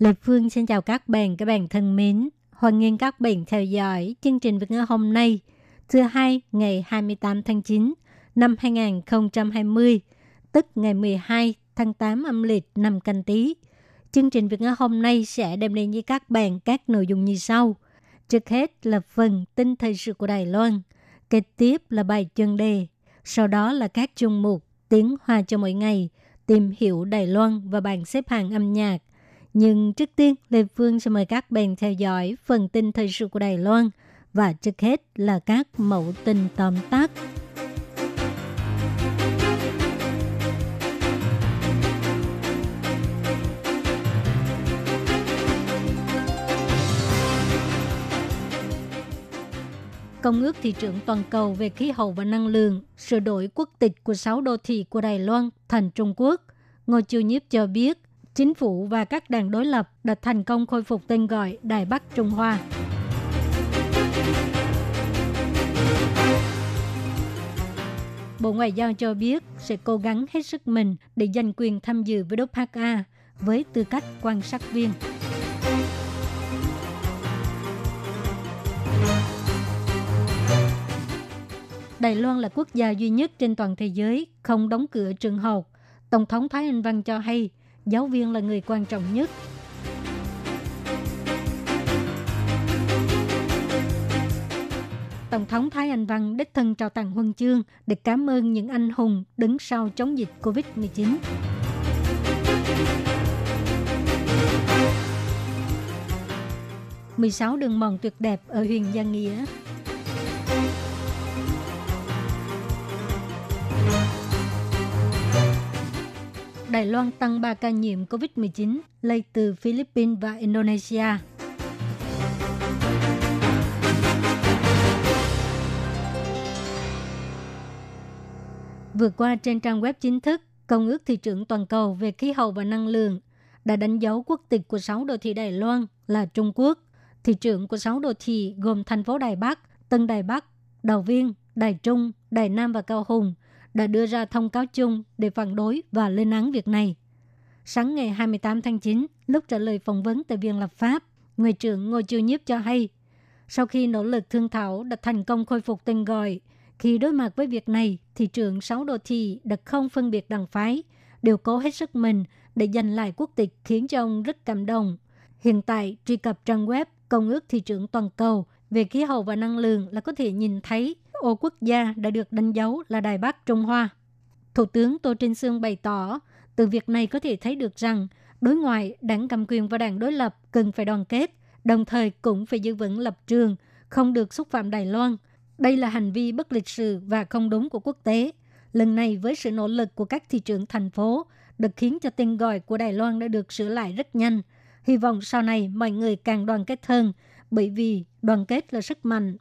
Lê Phương xin chào các bạn, các bạn thân mến. Hoan nghênh các bạn theo dõi chương trình Việt ngữ hôm nay, thứ hai ngày 28 tháng 9 năm 2020, tức ngày 12 tháng 8 âm lịch năm canh tí. Chương trình Việt ngữ hôm nay sẽ đem đến với các bạn các nội dung như sau. Trước hết là phần tin thời sự của Đài Loan, kế tiếp là bài chân đề, sau đó là các chung mục tiếng hoa cho mỗi ngày, tìm hiểu Đài Loan và bảng xếp hạng âm nhạc. Nhưng trước tiên, Lê Phương sẽ mời các bạn theo dõi phần tin thời sự của Đài Loan và trước hết là các mẫu tin tóm tắt. Công ước thị trường toàn cầu về khí hậu và năng lượng sửa đổi quốc tịch của 6 đô thị của Đài Loan thành Trung Quốc. Ngô Chiêu Nhiếp cho biết, chính phủ và các đảng đối lập đã thành công khôi phục tên gọi Đài Bắc Trung Hoa. Bộ Ngoại giao cho biết sẽ cố gắng hết sức mình để giành quyền tham dự với đốt ha với tư cách quan sát viên. Đài Loan là quốc gia duy nhất trên toàn thế giới không đóng cửa trường học. Tổng thống Thái Anh Văn cho hay giáo viên là người quan trọng nhất. Tổng thống Thái Anh Văn đích thân trao tặng huân chương để cảm ơn những anh hùng đứng sau chống dịch COVID-19. mười sáu đường mòn tuyệt đẹp ở huyện Gia Nghĩa. Đài Loan tăng 3 ca nhiễm COVID-19 lây từ Philippines và Indonesia. Vừa qua trên trang web chính thức, Công ước Thị trưởng Toàn cầu về khí hậu và năng lượng đã đánh dấu quốc tịch của 6 đô thị Đài Loan là Trung Quốc. Thị trưởng của 6 đô thị gồm thành phố Đài Bắc, Tân Đài Bắc, Đào Viên, Đài Trung, Đài Nam và Cao Hùng đã đưa ra thông cáo chung để phản đối và lên án việc này. Sáng ngày 28 tháng 9, lúc trả lời phỏng vấn tại Viện Lập pháp, Ngoại trưởng Ngô Chiêu Nhiếp cho hay, sau khi nỗ lực thương thảo đã thành công khôi phục tên gọi, khi đối mặt với việc này, thị trưởng 6 đô thị đã không phân biệt đảng phái, đều cố hết sức mình để giành lại quốc tịch khiến cho ông rất cảm động. Hiện tại, truy cập trang web Công ước Thị trưởng Toàn cầu về khí hậu và năng lượng là có thể nhìn thấy ô quốc gia đã được đánh dấu là Đài Bắc Trung Hoa. Thủ tướng Tô Trinh Sương bày tỏ, từ việc này có thể thấy được rằng đối ngoại, đảng cầm quyền và đảng đối lập cần phải đoàn kết, đồng thời cũng phải giữ vững lập trường, không được xúc phạm Đài Loan. Đây là hành vi bất lịch sự và không đúng của quốc tế. Lần này với sự nỗ lực của các thị trưởng thành phố, được khiến cho tên gọi của Đài Loan đã được sửa lại rất nhanh. Hy vọng sau này mọi người càng đoàn kết hơn, bởi vì đoàn kết là sức mạnh.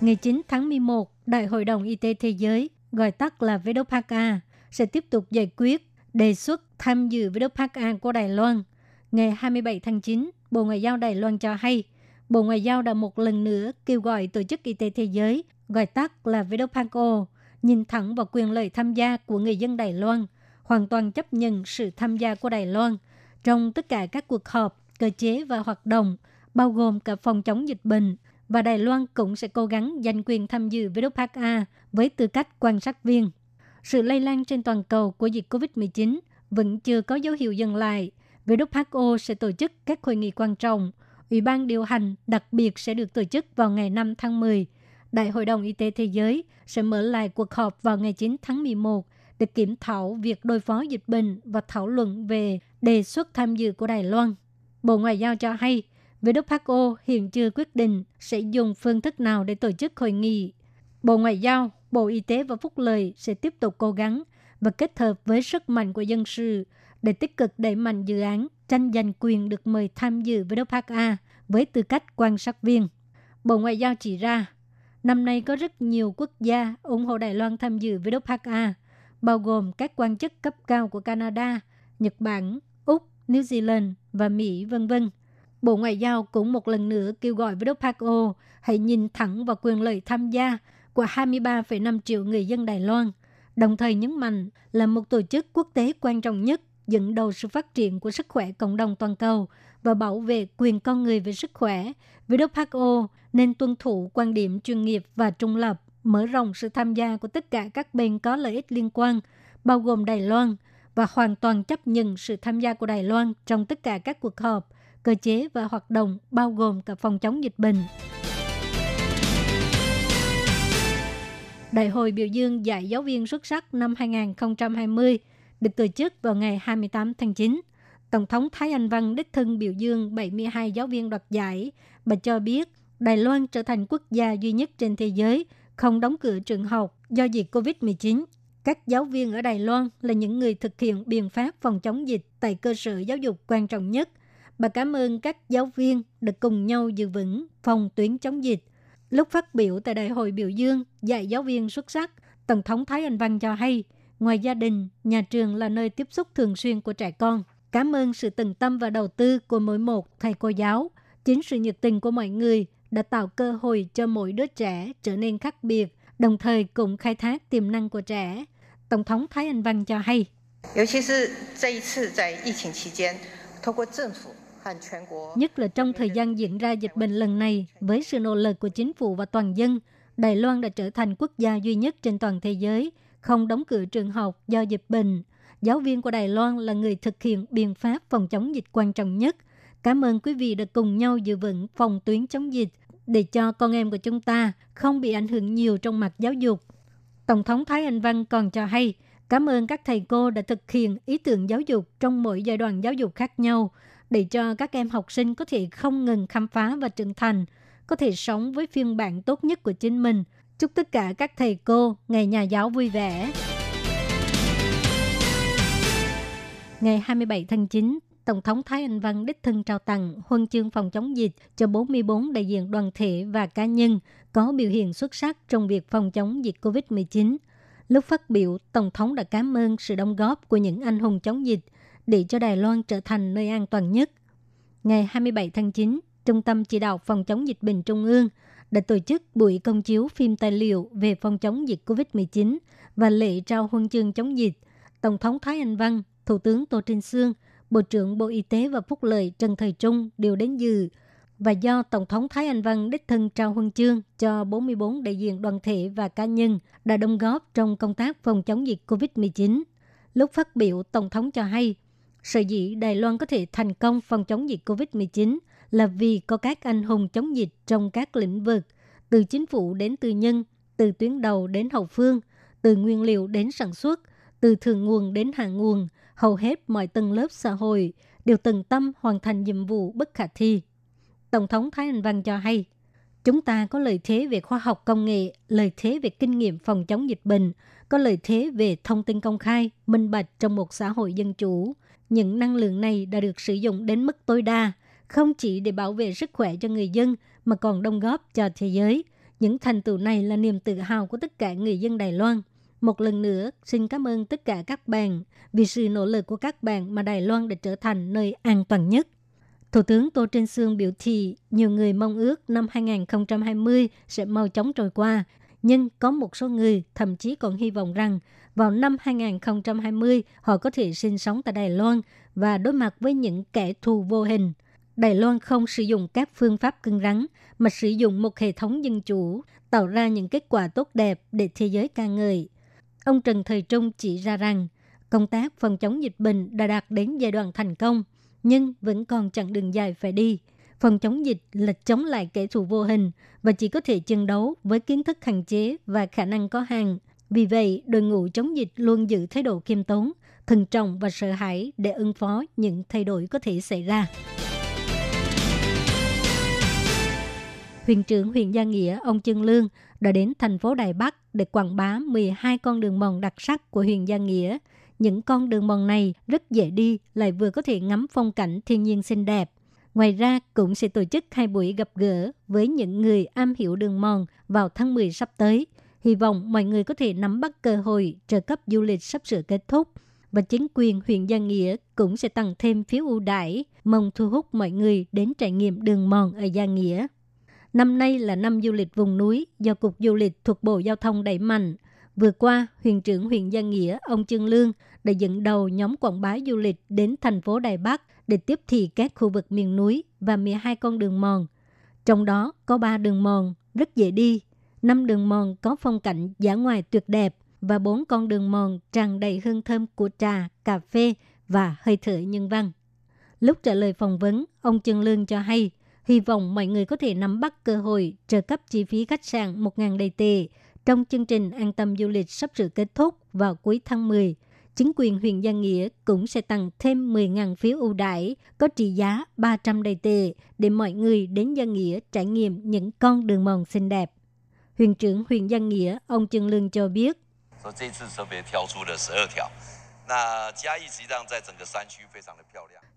Ngày 9 tháng 11, Đại hội đồng Y tế Thế giới, gọi tắt là WHA, sẽ tiếp tục giải quyết đề xuất tham dự WHA của Đài Loan. Ngày 27 tháng 9, Bộ Ngoại giao Đài Loan cho hay, Bộ Ngoại giao đã một lần nữa kêu gọi Tổ chức Y tế Thế giới, gọi tắt là WHO, nhìn thẳng vào quyền lợi tham gia của người dân Đài Loan, hoàn toàn chấp nhận sự tham gia của Đài Loan trong tất cả các cuộc họp, cơ chế và hoạt động, bao gồm cả phòng chống dịch bệnh, và Đài Loan cũng sẽ cố gắng giành quyền tham dự WHA với tư cách quan sát viên. Sự lây lan trên toàn cầu của dịch COVID-19 vẫn chưa có dấu hiệu dừng lại. WHO sẽ tổ chức các hội nghị quan trọng. Ủy ban điều hành đặc biệt sẽ được tổ chức vào ngày 5 tháng 10. Đại hội đồng Y tế Thế giới sẽ mở lại cuộc họp vào ngày 9 tháng 11 để kiểm thảo việc đối phó dịch bệnh và thảo luận về đề xuất tham dự của Đài Loan. Bộ Ngoại giao cho hay, WHO hiện chưa quyết định sẽ dùng phương thức nào để tổ chức hội nghị. Bộ Ngoại giao, Bộ Y tế và Phúc lợi sẽ tiếp tục cố gắng và kết hợp với sức mạnh của dân sự để tích cực đẩy mạnh dự án tranh giành quyền được mời tham dự WPA với tư cách quan sát viên. Bộ Ngoại giao chỉ ra, năm nay có rất nhiều quốc gia ủng hộ Đài Loan tham dự WPA, bao gồm các quan chức cấp cao của Canada, Nhật Bản, Úc, New Zealand và Mỹ, vân vân. Bộ Ngoại giao cũng một lần nữa kêu gọi WPO hãy nhìn thẳng vào quyền lợi tham gia của 23,5 triệu người dân Đài Loan, đồng thời nhấn mạnh là một tổ chức quốc tế quan trọng nhất dẫn đầu sự phát triển của sức khỏe cộng đồng toàn cầu và bảo vệ quyền con người về sức khỏe. WHO nên tuân thủ quan điểm chuyên nghiệp và trung lập, mở rộng sự tham gia của tất cả các bên có lợi ích liên quan, bao gồm Đài Loan, và hoàn toàn chấp nhận sự tham gia của Đài Loan trong tất cả các cuộc họp, cơ chế và hoạt động bao gồm cả phòng chống dịch bệnh. Đại hội biểu dương dạy giáo viên xuất sắc năm 2020 được tổ chức vào ngày 28 tháng 9. Tổng thống Thái Anh Văn đích thân biểu dương 72 giáo viên đoạt giải. Bà cho biết Đài Loan trở thành quốc gia duy nhất trên thế giới không đóng cửa trường học do dịch COVID-19. Các giáo viên ở Đài Loan là những người thực hiện biện pháp phòng chống dịch tại cơ sở giáo dục quan trọng nhất. Bà cảm ơn các giáo viên đã cùng nhau giữ vững phòng tuyến chống dịch. Lúc phát biểu tại Đại hội biểu dương dạy giáo viên xuất sắc, Tổng thống Thái Anh Văn cho hay, ngoài gia đình, nhà trường là nơi tiếp xúc thường xuyên của trẻ con. Cảm ơn sự tận tâm và đầu tư của mỗi một thầy cô giáo. Chính sự nhiệt tình của mọi người đã tạo cơ hội cho mỗi đứa trẻ trở nên khác biệt, đồng thời cũng khai thác tiềm năng của trẻ. Tổng thống Thái Anh Văn cho hay. Nhất là trong thời gian diễn ra dịch bệnh lần này, với sự nỗ lực của chính phủ và toàn dân, Đài Loan đã trở thành quốc gia duy nhất trên toàn thế giới không đóng cửa trường học do dịch bệnh. Giáo viên của Đài Loan là người thực hiện biện pháp phòng chống dịch quan trọng nhất. Cảm ơn quý vị đã cùng nhau giữ vững phòng tuyến chống dịch để cho con em của chúng ta không bị ảnh hưởng nhiều trong mặt giáo dục. Tổng thống Thái Anh Văn còn cho hay, cảm ơn các thầy cô đã thực hiện ý tưởng giáo dục trong mỗi giai đoạn giáo dục khác nhau, để cho các em học sinh có thể không ngừng khám phá và trưởng thành, có thể sống với phiên bản tốt nhất của chính mình. Chúc tất cả các thầy cô ngày nhà giáo vui vẻ. Ngày 27 tháng 9, Tổng thống Thái Anh Văn đích thân trao tặng huân chương phòng chống dịch cho 44 đại diện đoàn thể và cá nhân có biểu hiện xuất sắc trong việc phòng chống dịch COVID-19. Lúc phát biểu, Tổng thống đã cảm ơn sự đóng góp của những anh hùng chống dịch để cho Đài Loan trở thành nơi an toàn nhất. Ngày 27 tháng 9, Trung tâm Chỉ đạo Phòng chống dịch bệnh Trung ương đã tổ chức buổi công chiếu phim tài liệu về phòng chống dịch COVID-19 và lễ trao huân chương chống dịch. Tổng thống Thái Anh Văn, Thủ tướng Tô Trinh Sương, Bộ trưởng Bộ Y tế và Phúc lợi Trần Thời Trung đều đến dự và do Tổng thống Thái Anh Văn đích thân trao huân chương cho 44 đại diện đoàn thể và cá nhân đã đóng góp trong công tác phòng chống dịch COVID-19. Lúc phát biểu, Tổng thống cho hay, sở dĩ Đài Loan có thể thành công phòng chống dịch COVID-19 là vì có các anh hùng chống dịch trong các lĩnh vực, từ chính phủ đến tư nhân, từ tuyến đầu đến hậu phương, từ nguyên liệu đến sản xuất, từ thượng nguồn đến hạ nguồn, hầu hết mọi tầng lớp xã hội đều tận tâm hoàn thành nhiệm vụ bất khả thi. Tổng thống Thái Anh Văn cho hay, chúng ta có lợi thế về khoa học công nghệ, lợi thế về kinh nghiệm phòng chống dịch bệnh, có lợi thế về thông tin công khai, minh bạch trong một xã hội dân chủ. Những năng lượng này đã được sử dụng đến mức tối đa, không chỉ để bảo vệ sức khỏe cho người dân mà còn đóng góp cho thế giới. Những thành tựu này là niềm tự hào của tất cả người dân Đài Loan. Một lần nữa, xin cảm ơn tất cả các bạn vì sự nỗ lực của các bạn mà Đài Loan đã trở thành nơi an toàn nhất. Thủ tướng Tô Trinh Sương biểu thị nhiều người mong ước năm 2020 sẽ mau chóng trôi qua, nhưng có một số người thậm chí còn hy vọng rằng vào năm 2020 họ có thể sinh sống tại Đài Loan và đối mặt với những kẻ thù vô hình. Đài Loan không sử dụng các phương pháp cứng rắn mà sử dụng một hệ thống dân chủ, tạo ra những kết quả tốt đẹp để thế giới ca ngợi. Ông Trần Thời Trung chỉ ra rằng công tác phòng chống dịch bệnh đã đạt đến giai đoạn thành công, nhưng vẫn còn chặng đường dài phải đi. Phòng chống dịch là chống lại kẻ thù vô hình và chỉ có thể chiến đấu với kiến thức hạn chế và khả năng có hàng. Vì vậy, đội ngũ chống dịch luôn giữ thái độ kiêm tốn, thận trọng và sợ hãi để ứng phó những thay đổi có thể xảy ra. huyện trưởng huyện Gia Nghĩa ông Trương Lương đã đến thành phố Đài Bắc để quảng bá 12 con đường mòn đặc sắc của huyện Gia Nghĩa. Những con đường mòn này rất dễ đi, lại vừa có thể ngắm phong cảnh thiên nhiên xinh đẹp. Ngoài ra, cũng sẽ tổ chức hai buổi gặp gỡ với những người am hiểu đường mòn vào tháng 10 sắp tới. Hy vọng mọi người có thể nắm bắt cơ hội trợ cấp du lịch sắp sửa kết thúc. Và chính quyền huyện Gia Nghĩa cũng sẽ tăng thêm phiếu ưu đãi, mong thu hút mọi người đến trải nghiệm đường mòn ở Gia Nghĩa. Năm nay là năm du lịch vùng núi do Cục Du lịch thuộc Bộ Giao thông đẩy mạnh. Vừa qua, huyện trưởng huyện Gia Nghĩa, ông Trương Lương đã dẫn đầu nhóm quảng bá du lịch đến thành phố Đài Bắc để tiếp thị các khu vực miền núi và 12 con đường mòn. Trong đó có 3 đường mòn rất dễ đi, 5 đường mòn có phong cảnh giả ngoài tuyệt đẹp và 4 con đường mòn tràn đầy hương thơm của trà, cà phê và hơi thở nhân văn. Lúc trả lời phỏng vấn, ông Trương Lương cho hay hy vọng mọi người có thể nắm bắt cơ hội trợ cấp chi phí khách sạn 1.000 đầy tệ trong chương trình an tâm du lịch sắp sửa kết thúc vào cuối tháng 10 chính quyền huyện Giang Nghĩa cũng sẽ tặng thêm 10.000 phiếu ưu đãi có trị giá 300 đầy tệ để mọi người đến Giang Nghĩa trải nghiệm những con đường mòn xinh đẹp. Huyện trưởng huyện Giang Nghĩa, ông Trương Lương cho biết.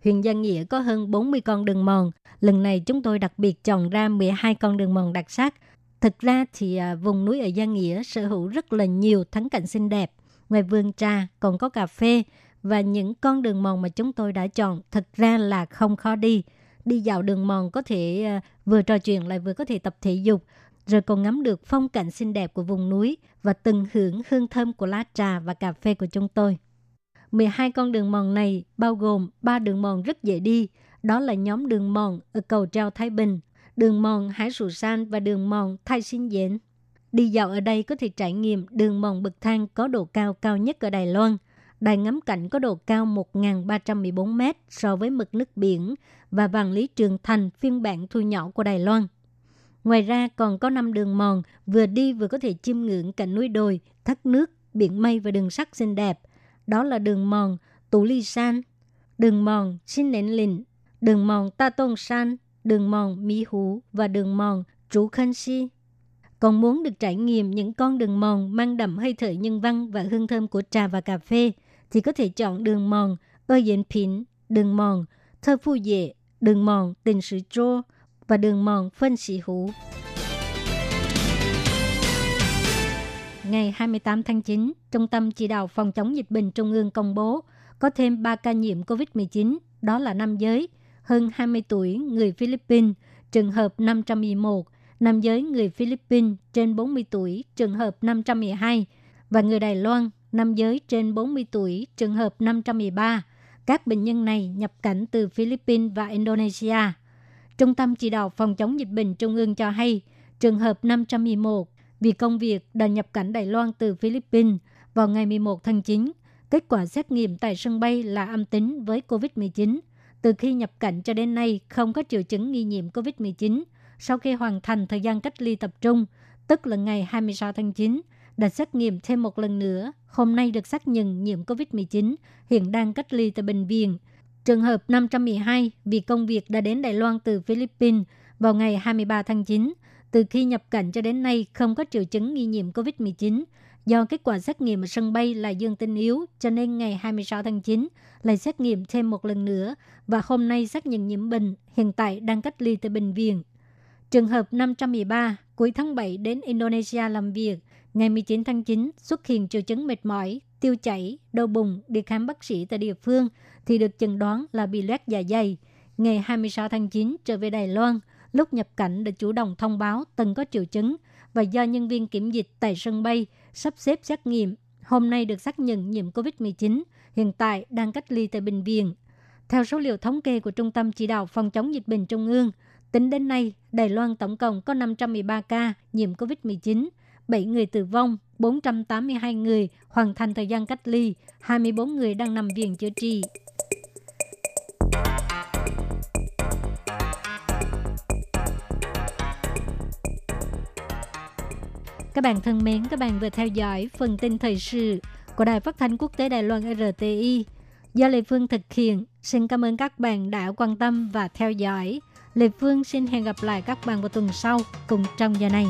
Huyện Giang Nghĩa có hơn 40 con đường mòn. Lần này chúng tôi đặc biệt chọn ra 12 con đường mòn đặc sắc. Thực ra thì à, vùng núi ở Giang Nghĩa sở hữu rất là nhiều thắng cảnh xinh đẹp Ngoài vườn trà còn có cà phê và những con đường mòn mà chúng tôi đã chọn thật ra là không khó đi. Đi dạo đường mòn có thể à, vừa trò chuyện lại vừa có thể tập thể dục, rồi còn ngắm được phong cảnh xinh đẹp của vùng núi và tận hưởng hương thơm của lá trà và cà phê của chúng tôi. 12 con đường mòn này bao gồm 3 đường mòn rất dễ đi, đó là nhóm đường mòn ở cầu treo Thái Bình, đường mòn Hải Sù San và đường mòn Thái Sinh Diễn. Đi dạo ở đây có thể trải nghiệm đường mòn bậc thang có độ cao cao nhất ở Đài Loan. Đài ngắm cảnh có độ cao 1.314 m so với mực nước biển và vàng lý trường thành phiên bản thu nhỏ của Đài Loan. Ngoài ra còn có 5 đường mòn vừa đi vừa có thể chiêm ngưỡng cảnh núi đồi, thác nước, biển mây và đường sắt xinh đẹp. Đó là đường mòn Tủ Ly San, đường mòn Xin Nện Lìn, đường mòn Ta Tôn San, đường mòn Mỹ Hú và đường mòn chú Khanh Si còn muốn được trải nghiệm những con đường mòn mang đậm hơi thở nhân văn và hương thơm của trà và cà phê, thì có thể chọn đường mòn Ơ Diện Pín, đường mòn Thơ Phu Dệ, đường mòn Tình Sử Trô và đường mòn Phân Sĩ Hữu. Ngày 28 tháng 9, Trung tâm Chỉ đạo Phòng chống dịch bệnh Trung ương công bố có thêm 3 ca nhiễm COVID-19, đó là nam giới, hơn 20 tuổi, người Philippines, trường hợp 511, nam giới người Philippines trên 40 tuổi, trường hợp 512, và người Đài Loan, nam giới trên 40 tuổi, trường hợp 513. Các bệnh nhân này nhập cảnh từ Philippines và Indonesia. Trung tâm chỉ đạo phòng chống dịch bệnh Trung ương cho hay, trường hợp 511 vì công việc đã nhập cảnh Đài Loan từ Philippines vào ngày 11 tháng 9. Kết quả xét nghiệm tại sân bay là âm tính với COVID-19. Từ khi nhập cảnh cho đến nay không có triệu chứng nghi nhiễm COVID-19 sau khi hoàn thành thời gian cách ly tập trung, tức là ngày 26 tháng 9, đã xét nghiệm thêm một lần nữa. Hôm nay được xác nhận nhiễm COVID-19, hiện đang cách ly tại bệnh viện. Trường hợp 512 vì công việc đã đến Đài Loan từ Philippines vào ngày 23 tháng 9. Từ khi nhập cảnh cho đến nay không có triệu chứng nghi nhiễm COVID-19. Do kết quả xét nghiệm ở sân bay là dương tính yếu, cho nên ngày 26 tháng 9 lại xét nghiệm thêm một lần nữa và hôm nay xác nhận nhiễm bệnh, hiện tại đang cách ly tại bệnh viện. Trường hợp 513 cuối tháng 7 đến Indonesia làm việc, ngày 19 tháng 9 xuất hiện triệu chứng mệt mỏi, tiêu chảy, đau bụng đi khám bác sĩ tại địa phương thì được chẩn đoán là bị loét dạ dày. Ngày 26 tháng 9 trở về Đài Loan, lúc nhập cảnh đã chủ động thông báo từng có triệu chứng và do nhân viên kiểm dịch tại sân bay sắp xếp xét nghiệm, hôm nay được xác nhận nhiễm COVID-19, hiện tại đang cách ly tại bệnh viện. Theo số liệu thống kê của Trung tâm Chỉ đạo Phòng chống dịch bệnh Trung ương, Tính đến nay, Đài Loan tổng cộng có 513 ca nhiễm COVID-19, 7 người tử vong, 482 người hoàn thành thời gian cách ly, 24 người đang nằm viện chữa trị. Các bạn thân mến, các bạn vừa theo dõi phần tin thời sự của Đài Phát thanh Quốc tế Đài Loan RTI do Lê Phương thực hiện. Xin cảm ơn các bạn đã quan tâm và theo dõi. Lê Phương xin hẹn gặp lại các bạn vào tuần sau cùng trong giờ này.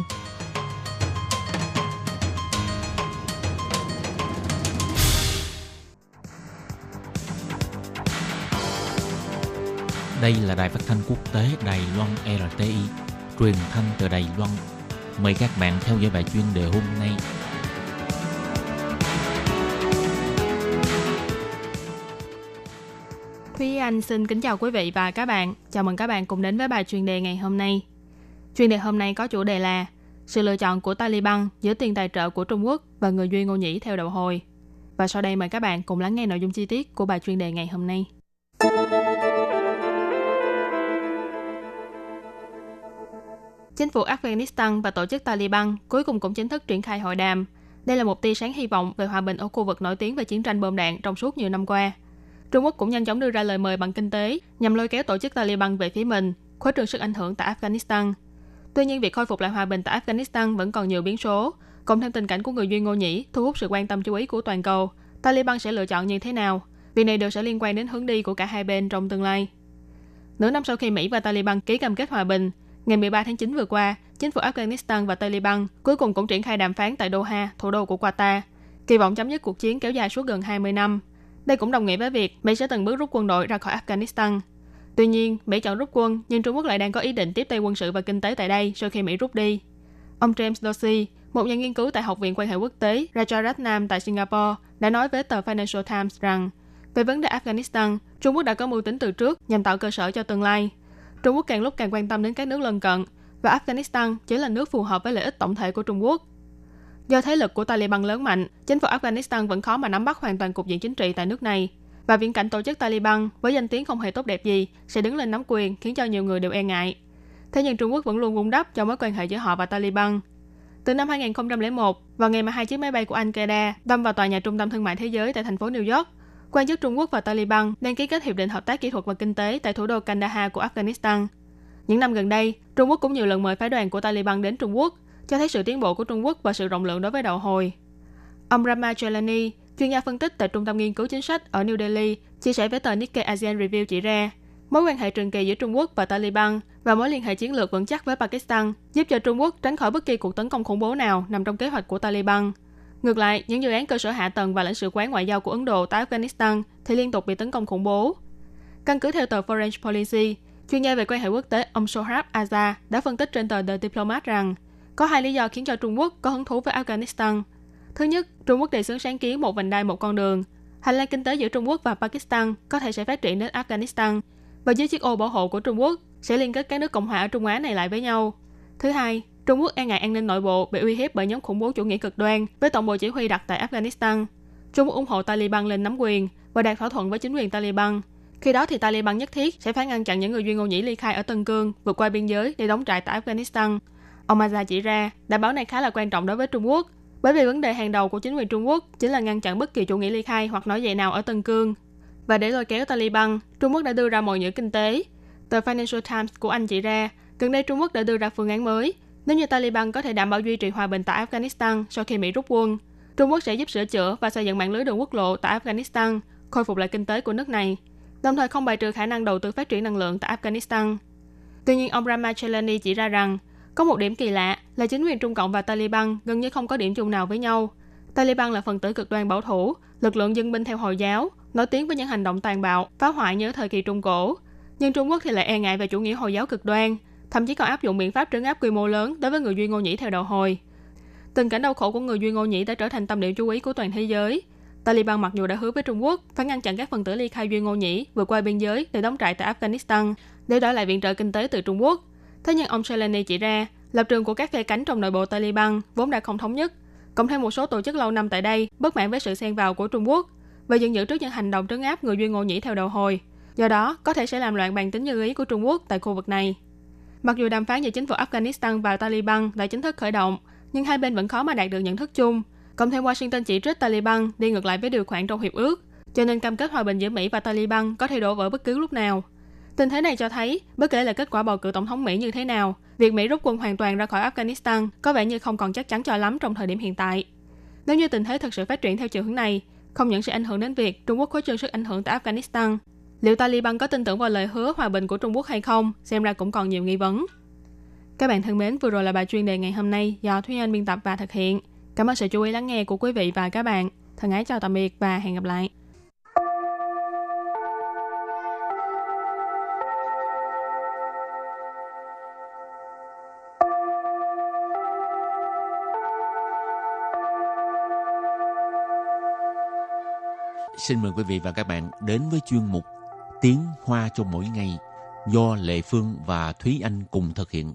Đây là đài phát thanh quốc tế Đài Loan RTI, truyền thanh từ Đài Loan. Mời các bạn theo dõi bài chuyên đề hôm nay. Thúy Anh xin kính chào quý vị và các bạn. Chào mừng các bạn cùng đến với bài chuyên đề ngày hôm nay. Chuyên đề hôm nay có chủ đề là sự lựa chọn của Taliban giữa tiền tài trợ của Trung Quốc và người Duy Ngô Nhĩ theo đầu hồi. Và sau đây mời các bạn cùng lắng nghe nội dung chi tiết của bài chuyên đề ngày hôm nay. Chính phủ Afghanistan và tổ chức Taliban cuối cùng cũng chính thức triển khai hội đàm. Đây là một tia sáng hy vọng về hòa bình ở khu vực nổi tiếng về chiến tranh bom đạn trong suốt nhiều năm qua. Trung Quốc cũng nhanh chóng đưa ra lời mời bằng kinh tế nhằm lôi kéo tổ chức Taliban về phía mình, khuếch trường sức ảnh hưởng tại Afghanistan. Tuy nhiên, việc khôi phục lại hòa bình tại Afghanistan vẫn còn nhiều biến số. Cộng thêm tình cảnh của người Duy Ngô Nhĩ thu hút sự quan tâm chú ý của toàn cầu, Taliban sẽ lựa chọn như thế nào? Việc này đều sẽ liên quan đến hướng đi của cả hai bên trong tương lai. Nửa năm sau khi Mỹ và Taliban ký cam kết hòa bình, ngày 13 tháng 9 vừa qua, chính phủ Afghanistan và Taliban cuối cùng cũng triển khai đàm phán tại Doha, thủ đô của Qatar, kỳ vọng chấm dứt cuộc chiến kéo dài suốt gần 20 năm. Đây cũng đồng nghĩa với việc Mỹ sẽ từng bước rút quân đội ra khỏi Afghanistan. Tuy nhiên, Mỹ chọn rút quân, nhưng Trung Quốc lại đang có ý định tiếp tay quân sự và kinh tế tại đây sau khi Mỹ rút đi. Ông James Dorsey, một nhà nghiên cứu tại Học viện quan hệ quốc tế Rajaratnam tại Singapore, đã nói với tờ Financial Times rằng về vấn đề Afghanistan, Trung Quốc đã có mưu tính từ trước nhằm tạo cơ sở cho tương lai. Trung Quốc càng lúc càng quan tâm đến các nước lân cận và Afghanistan chỉ là nước phù hợp với lợi ích tổng thể của Trung Quốc. Do thế lực của Taliban lớn mạnh, chính phủ Afghanistan vẫn khó mà nắm bắt hoàn toàn cục diện chính trị tại nước này. Và viễn cảnh tổ chức Taliban với danh tiếng không hề tốt đẹp gì sẽ đứng lên nắm quyền khiến cho nhiều người đều e ngại. Thế nhưng Trung Quốc vẫn luôn vun đắp cho mối quan hệ giữa họ và Taliban. Từ năm 2001, vào ngày mà hai chiếc máy bay của Al-Qaeda đâm vào tòa nhà trung tâm thương mại thế giới tại thành phố New York, quan chức Trung Quốc và Taliban đang ký kết hiệp định hợp tác kỹ thuật và kinh tế tại thủ đô Kandahar của Afghanistan. Những năm gần đây, Trung Quốc cũng nhiều lần mời phái đoàn của Taliban đến Trung Quốc, cho thấy sự tiến bộ của Trung Quốc và sự rộng lượng đối với đầu hồi. Ông Rama Jalani, chuyên gia phân tích tại Trung tâm Nghiên cứu Chính sách ở New Delhi, chia sẻ với tờ Nikkei ASEAN Review chỉ ra, mối quan hệ trường kỳ giữa Trung Quốc và Taliban và mối liên hệ chiến lược vững chắc với Pakistan giúp cho Trung Quốc tránh khỏi bất kỳ cuộc tấn công khủng bố nào nằm trong kế hoạch của Taliban. Ngược lại, những dự án cơ sở hạ tầng và lãnh sự quán ngoại giao của Ấn Độ tại Afghanistan thì liên tục bị tấn công khủng bố. Căn cứ theo tờ Foreign Policy, chuyên gia về quan hệ quốc tế ông Sohrab Aza đã phân tích trên tờ The Diplomat rằng có hai lý do khiến cho Trung Quốc có hứng thú với Afghanistan. Thứ nhất, Trung Quốc đề xướng sáng kiến một vành đai một con đường. Hành lang kinh tế giữa Trung Quốc và Pakistan có thể sẽ phát triển đến Afghanistan và dưới chiếc ô bảo hộ của Trung Quốc sẽ liên kết các nước Cộng hòa ở Trung Á này lại với nhau. Thứ hai, Trung Quốc e ngại an ninh nội bộ bị uy hiếp bởi nhóm khủng bố chủ nghĩa cực đoan với tổng bộ chỉ huy đặt tại Afghanistan. Trung Quốc ủng hộ Taliban lên nắm quyền và đạt thỏa thuận với chính quyền Taliban. Khi đó thì Taliban nhất thiết sẽ phải ngăn chặn những người Duy Ngô Nhĩ ly khai ở Tân Cương vượt qua biên giới để đóng trại tại Afghanistan. Ông Maza chỉ ra, đảm bảo này khá là quan trọng đối với Trung Quốc, bởi vì vấn đề hàng đầu của chính quyền Trung Quốc chính là ngăn chặn bất kỳ chủ nghĩa ly khai hoặc nổi dậy nào ở Tân Cương. Và để lôi kéo Taliban, Trung Quốc đã đưa ra mọi nhữ kinh tế. Tờ Financial Times của Anh chỉ ra, gần đây Trung Quốc đã đưa ra phương án mới. Nếu như Taliban có thể đảm bảo duy trì hòa bình tại Afghanistan sau khi Mỹ rút quân, Trung Quốc sẽ giúp sửa chữa và xây dựng mạng lưới đường quốc lộ tại Afghanistan, khôi phục lại kinh tế của nước này, đồng thời không bài trừ khả năng đầu tư phát triển năng lượng tại Afghanistan. Tuy nhiên, ông Rama chỉ ra rằng, có một điểm kỳ lạ là chính quyền Trung Cộng và Taliban gần như không có điểm chung nào với nhau. Taliban là phần tử cực đoan bảo thủ, lực lượng dân binh theo Hồi giáo, nổi tiếng với những hành động tàn bạo, phá hoại nhớ thời kỳ Trung Cổ. Nhưng Trung Quốc thì lại e ngại về chủ nghĩa Hồi giáo cực đoan, thậm chí còn áp dụng biện pháp trấn áp quy mô lớn đối với người Duy Ngô Nhĩ theo đầu hồi. Tình cảnh đau khổ của người Duy Ngô Nhĩ đã trở thành tâm điểm chú ý của toàn thế giới. Taliban mặc dù đã hứa với Trung Quốc phải ngăn chặn các phần tử ly khai Duy Ngô Nhĩ vượt qua biên giới để đóng trại tại Afghanistan để đổi lại viện trợ kinh tế từ Trung Quốc. Thế nhưng ông Shalani chỉ ra, lập trường của các phe cánh trong nội bộ Taliban vốn đã không thống nhất, cộng thêm một số tổ chức lâu năm tại đây bất mãn với sự xen vào của Trung Quốc và giận dữ trước những hành động trấn áp người Duy Ngô Nhĩ theo đầu hồi. Do đó, có thể sẽ làm loạn bàn tính như ý của Trung Quốc tại khu vực này. Mặc dù đàm phán giữa chính phủ Afghanistan và Taliban đã chính thức khởi động, nhưng hai bên vẫn khó mà đạt được nhận thức chung. Cộng thêm Washington chỉ trích Taliban đi ngược lại với điều khoản trong hiệp ước, cho nên cam kết hòa bình giữa Mỹ và Taliban có thể đổ vỡ bất cứ lúc nào. Tình thế này cho thấy, bất kể là kết quả bầu cử tổng thống Mỹ như thế nào, việc Mỹ rút quân hoàn toàn ra khỏi Afghanistan có vẻ như không còn chắc chắn cho lắm trong thời điểm hiện tại. Nếu như tình thế thực sự phát triển theo chiều hướng này, không những sẽ ảnh hưởng đến việc Trung Quốc khuếch trương sức ảnh hưởng tại Afghanistan, Liệu Taliban có tin tưởng vào lời hứa hòa bình của Trung Quốc hay không? Xem ra cũng còn nhiều nghi vấn. Các bạn thân mến, vừa rồi là bài chuyên đề ngày hôm nay do Thúy Anh biên tập và thực hiện. Cảm ơn sự chú ý lắng nghe của quý vị và các bạn. Thân ái chào tạm biệt và hẹn gặp lại. Xin mời quý vị và các bạn đến với chuyên mục Tiếng Hoa cho mỗi ngày do Lệ Phương và Thúy Anh cùng thực hiện.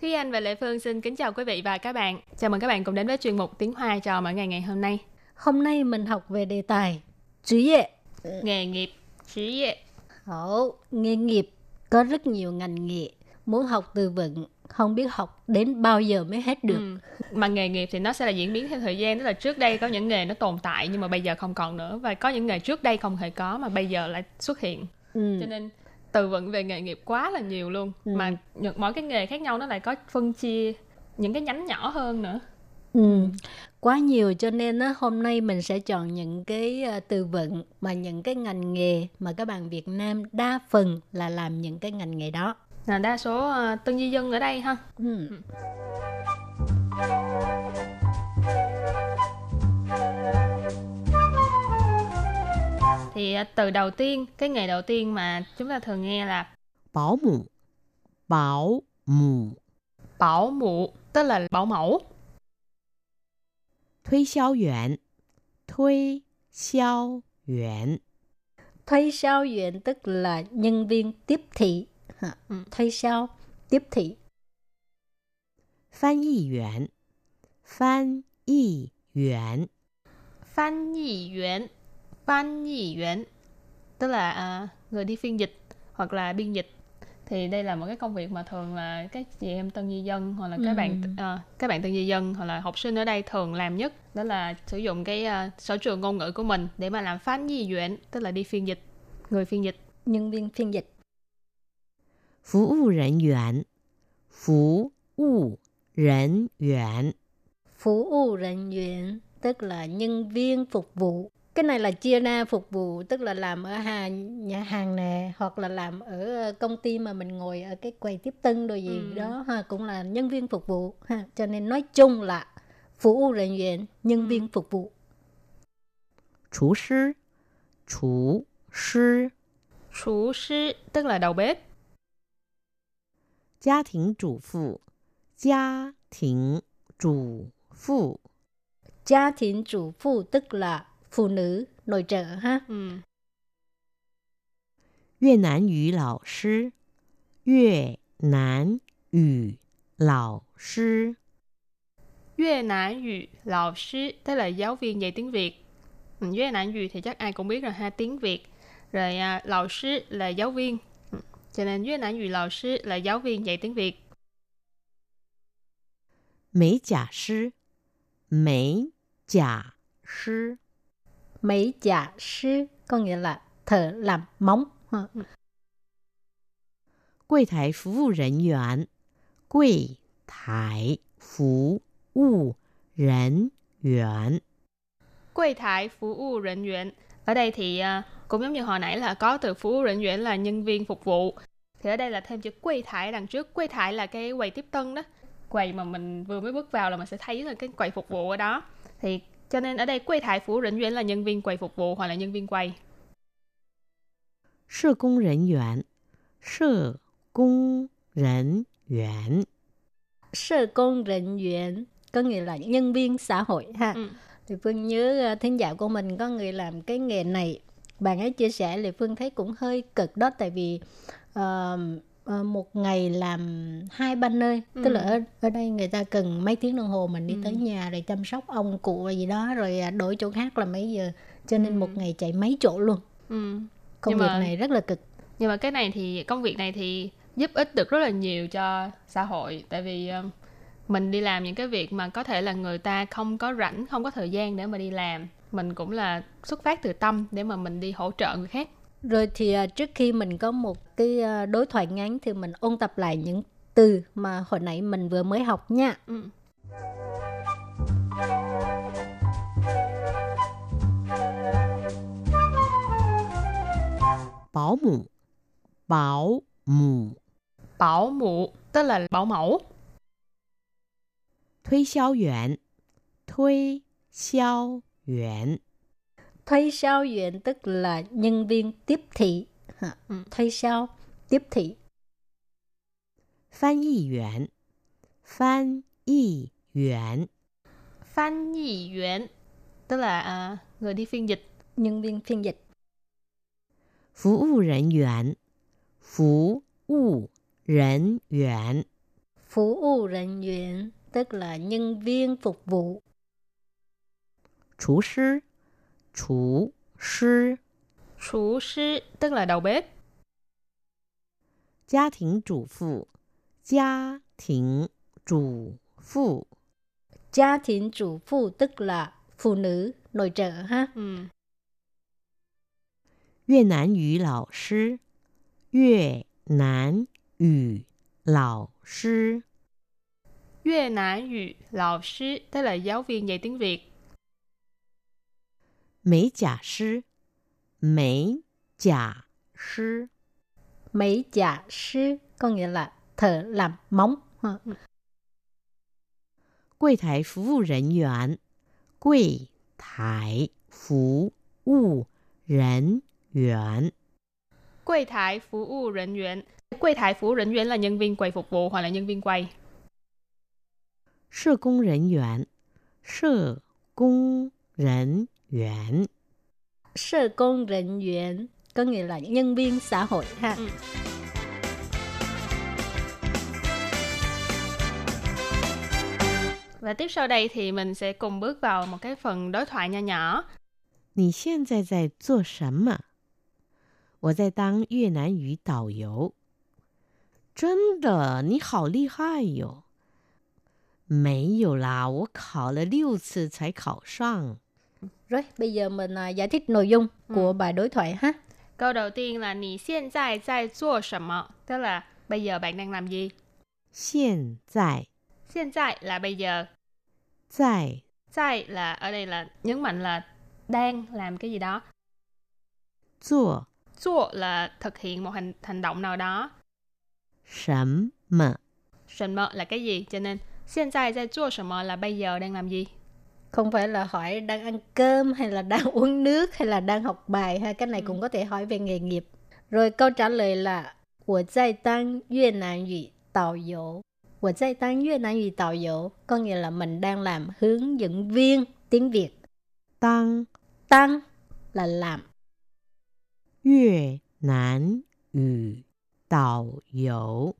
Thúy Anh và Lệ Phương xin kính chào quý vị và các bạn. Chào mừng các bạn cùng đến với chuyên mục Tiếng Hoa cho mỗi ngày ngày hôm nay. Hôm nay mình học về đề tài Trí 业. Nghề nghiệp, trí 业. Hổ, nghề nghiệp có rất nhiều ngành nghề. Muốn học từ vựng, không biết học đến bao giờ mới hết được. Ừ. Mà nghề nghiệp thì nó sẽ là diễn biến theo thời gian. Tức là trước đây có những nghề nó tồn tại nhưng mà bây giờ không còn nữa. Và có những nghề trước đây không hề có mà bây giờ lại xuất hiện. Ừ. Cho nên từ vựng về nghề nghiệp quá là nhiều luôn. Ừ. Mà mỗi cái nghề khác nhau nó lại có phân chia những cái nhánh nhỏ hơn nữa. Ừ. Quá nhiều cho nên á, hôm nay mình sẽ chọn những cái ờ, từ vựng mà những cái ngành nghề mà các bạn Việt Nam đa phần là làm những cái ngành nghề đó là đa số uh, tân di dân ở đây ha? Ừ. ừ. thì ờ, từ đầu tiên cái ngày đầu tiên mà chúng ta thường nghe là bảo mụ. Bảo mụ. Bảo mụ tức là bảo mẫu. Thuê xiao yuan. Thuê xiao yuan. Thuê xiao yuan tức là nhân viên tiếp thị. Ha. Ừ. Thuê sao tiếp thị. 翻译员，翻译员， Phan yi yuan, phan yi yuan, tức là ờ, người đi phiên dịch hoặc là biên dịch. Thì đây là một cái công việc mà thường là các chị em tân di dân hoặc là các Ừ. bạn ờ, các bạn tân di dân hoặc là học sinh ở đây thường làm nhất đó là sử dụng cái ờ, sở trường ngôn ngữ của mình để mà làm phán di duyện tức là đi phiên dịch người phiên dịch Nhân viên phiên dịch. 服务人员，服务人员， Phục vụ人员tức là nhân viên phục vụ. Cái này là chia ra phục vụ tức là làm ở hàng nhà hàng nè hoặc là làm ở ờ, công ty mà mình ngồi ở cái quầy tiếp tân rồi gì Ừ. đó ha cũng là nhân viên phục vụ ha cho nên nói chung là phục vụ nhân viên nhân viên phục vụ 厨师，厨师， chủ sư tức là đầu bếp 家庭主妇，家庭主妇， gia đình chủ phụ tức là phụ nữ nội trợ ha ừ. 越南语老师，越南语老师， Việt Nam ngữ lão sư tức là giáo viên dạy tiếng Việt ừ, Việt Nam ngữ thì chắc ai cũng biết rồi ha tiếng Việt rồi à, lão sư là giáo viên ừ. cho nên Việt Nam ngữ lão sư là giáo viên dạy tiếng Việt. Mấy giả sư. Mấy giả sư. Mấy giả sư có nghĩa là thợ làm móng. Ừ. Quầy thái phục vụ nhân viên Quầy thái phục vụ nhân viên Quầy thái phục vụ nhân viên Ở đây thì uh, cũng giống như hồi nãy là có từ phú rỉnh duyển là nhân viên phục vụ. Thì ở đây là thêm chữ quay thải đằng trước. Quay thải là cái quầy tiếp tân đó. Quầy mà mình vừa mới bước vào là mình sẽ thấy là cái quầy phục vụ ở đó. Thì cho nên ở đây quay thải phú rỉnh duyển là nhân viên quầy phục vụ hoặc là nhân viên quầy Sơ công nhân viên sơ công nhân viên sơ công nhân viên có nghĩa là nhân viên xã hội ha. Ừ. thì phương nhớ ờ, thính giả của mình có người làm cái nghề này bạn ấy chia sẻ thì phương thấy cũng hơi cực đó tại vì ờ, một ngày làm hai ba nơi Ừ. tức là ở, ở đây người ta cần mấy tiếng đồng hồ mình đi Ừ. tới nhà rồi chăm sóc ông cụ gì đó rồi à, đổi chỗ khác là mấy giờ cho nên Ừ. một ngày chạy mấy chỗ luôn Ừ. công Nhưng việc mà- này rất là cực nhưng mà cái này thì công việc này thì giúp ích được rất là nhiều cho xã hội tại vì ờ, mình đi làm những cái việc mà có thể là người ta không có rảnh không có thời gian để mà đi làm mình cũng là xuất phát từ tâm để mà mình đi hỗ trợ người khác Rồi thì à, trước khi mình có một cái à, đối thoại ngắn thì mình ôn tập lại những từ từ mà hồi nãy mình vừa mới học nha. Ừ. Bảo mụ, bảo mụ, Bảo mụ tức là bảo mẫu. Thuê xiao yuan, thuê xiao yuan, Thuê sao tức là nhân viên tiếp thị. Ừ. Thuê sao tiếp thị. Phan y yuan, phan y yuan, Phan Yi Yuan tức là à, người đi phiên dịch. Nhân viên phiên dịch. Phục vụ nhân viên, phục vụ nhân viên, Phục vụ nhân viên tức là nhân viên phục vụ. Chủ sư Chủ sư Chủ sư tức là đầu bếp. Gia đình chủ phụ Gia đình chủ phụ Gia đình chủ phụ tức là phụ nữ, nội trợ ha. Ừ. Việt Nam ngữ lão sư Việt Nam ngữ lão sư Việt Nam ngữ lão sư tức là giáo viên dạy tiếng Việt. 美甲师，美甲师， Mấy giả sư có nghĩa là thợ làm móng. ha. 柜台服务人员，柜台服务人员， Quầy thải phục vụ nhân viên. Quầy thải phục vụ nhân viên là nhân viên quầy phục vụ hoặc là nhân viên quầy. 社工人员，社工人 员， Sơ công人viên có nghĩa là nhân viên xã hội ha. Ừ. Và tiếp sau đây thì mình sẽ cùng bước vào một cái phần đối thoại nho nhỏ. 你现在在做什么？我在当越南语导游。真的，你好厉害哟！没有啦，我考了六次才考上。 Rồi, bây giờ mình à, giải thích nội dung của bài đối thoại ha. Câu đầu tiên là 你现在在做什么? Tức là bây giờ bạn đang làm gì? 现在 Hiện tại là bây giờ. 在 Tại là ở đây là nhấn mạnh là đang làm cái gì đó. 做 做là thực hiện một hành hành động nào đó. 什么？ Sần mơ là cái gì? Cho nên hiện tại 在做什么 là bây giờ đang làm gì? Không phải là hỏi đang ăn cơm hay là đang uống nước hay là đang học bài ha. Cái này Ừ. cũng có thể hỏi về nghề nghiệp. Rồi câu trả lời là 我在当越南语导游。我在当越南语导游 có nghĩa là mình đang làm hướng dẫn viên tiếng Việt. 当 Tăng là làm. 越南语导游。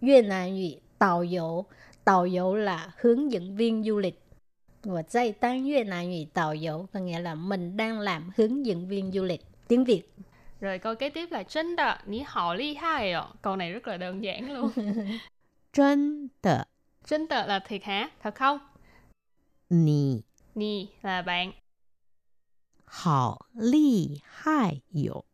Việt Nam ngữ导游,导游là hướng dẫn viên du lịch. Và dạy tăng Việt Nam ngữ导游có nghĩa là mình đang làm hướng dẫn viên du lịch. Tiếng Việt. Rồi câu kế tiếp là chân đờ, ní hảo ly hai ạ. Câu này rất là đơn giản luôn. 真的， chân đờ là thiệt hả? Thật không? 你 Nì là bạn. 好厉害哟！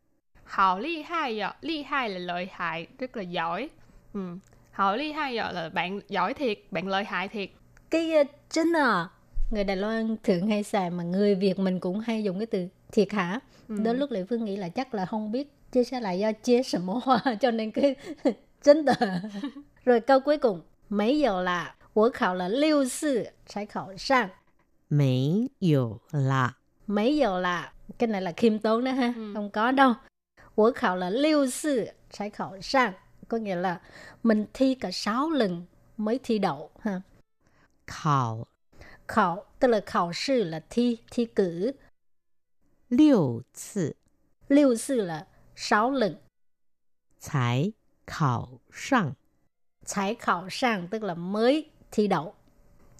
Hảo ly hai ạ. Ly hai là lợi hại, rất là giỏi. Ừ. Hảo ly hai ạ là bạn giỏi thiệt, bạn lợi hại thiệt. Cái uh, chính à, người Đài Loan thường hay xài mà người Việt mình cũng hay dùng cái từ thiệt hả. Ừ. Đến lúc Lệ Phương nghĩ là chắc là không biết chia sẻ lại do chia sẻ mô hoa cho nên cái chính tờ. Rồi câu cuối cùng, mấy giờ là 我考了六次才考上。没有啦， mấy giờ là cái này là khiêm tốn đó ha Ừ. không có đâu 我考了六次才考上 có nghĩa là mình thi cả 6 lần mới thi đậu ha 考 khảo tức là khảo sư là thi thi cử 六次 lưu sư là 6 lần 才考上。 才khảo sang tức là mới thi đậu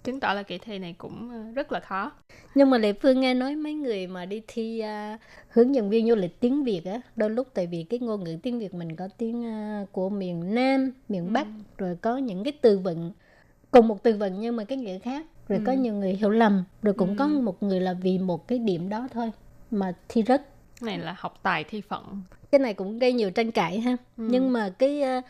Chứng tỏ là kỳ thi này cũng ờ, rất là khó. nhưng mà lệ phương nghe nói mấy người mà đi thi à, hướng dẫn viên du lịch tiếng việt á đôi lúc tại vì cái ngôn ngữ tiếng việt mình có tiếng à, của miền nam miền bắc rồi có những cái từ vựng cùng một từ vựng nhưng mà cái nghĩa khác rồi có Ừ. nhiều người hiểu lầm rồi cũng có Ừ. một người là vì một cái điểm đó thôi mà thi rớt này là học tài thi phận. cái này cũng gây nhiều tranh cãi ha Ừ. nhưng mà cái à,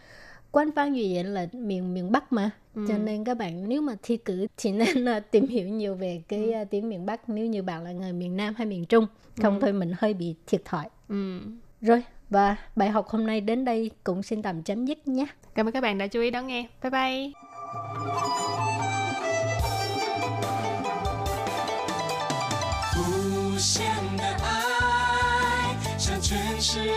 Quán Phan Duy Diễn là miền miền Bắc mà. Ừ. Cho nên các bạn nếu mà thi cử thì nên uh, tìm hiểu nhiều về cái uh, tiếng miền Bắc nếu như bạn là người miền Nam hay miền Trung. Không ừ. thôi mình hơi bị thiệt thòi. Ừ. Rồi, và bài học hôm nay đến đây cũng xin tạm chấm dứt nhé. Cảm ơn các bạn đã chú ý đón nghe. Bye bye.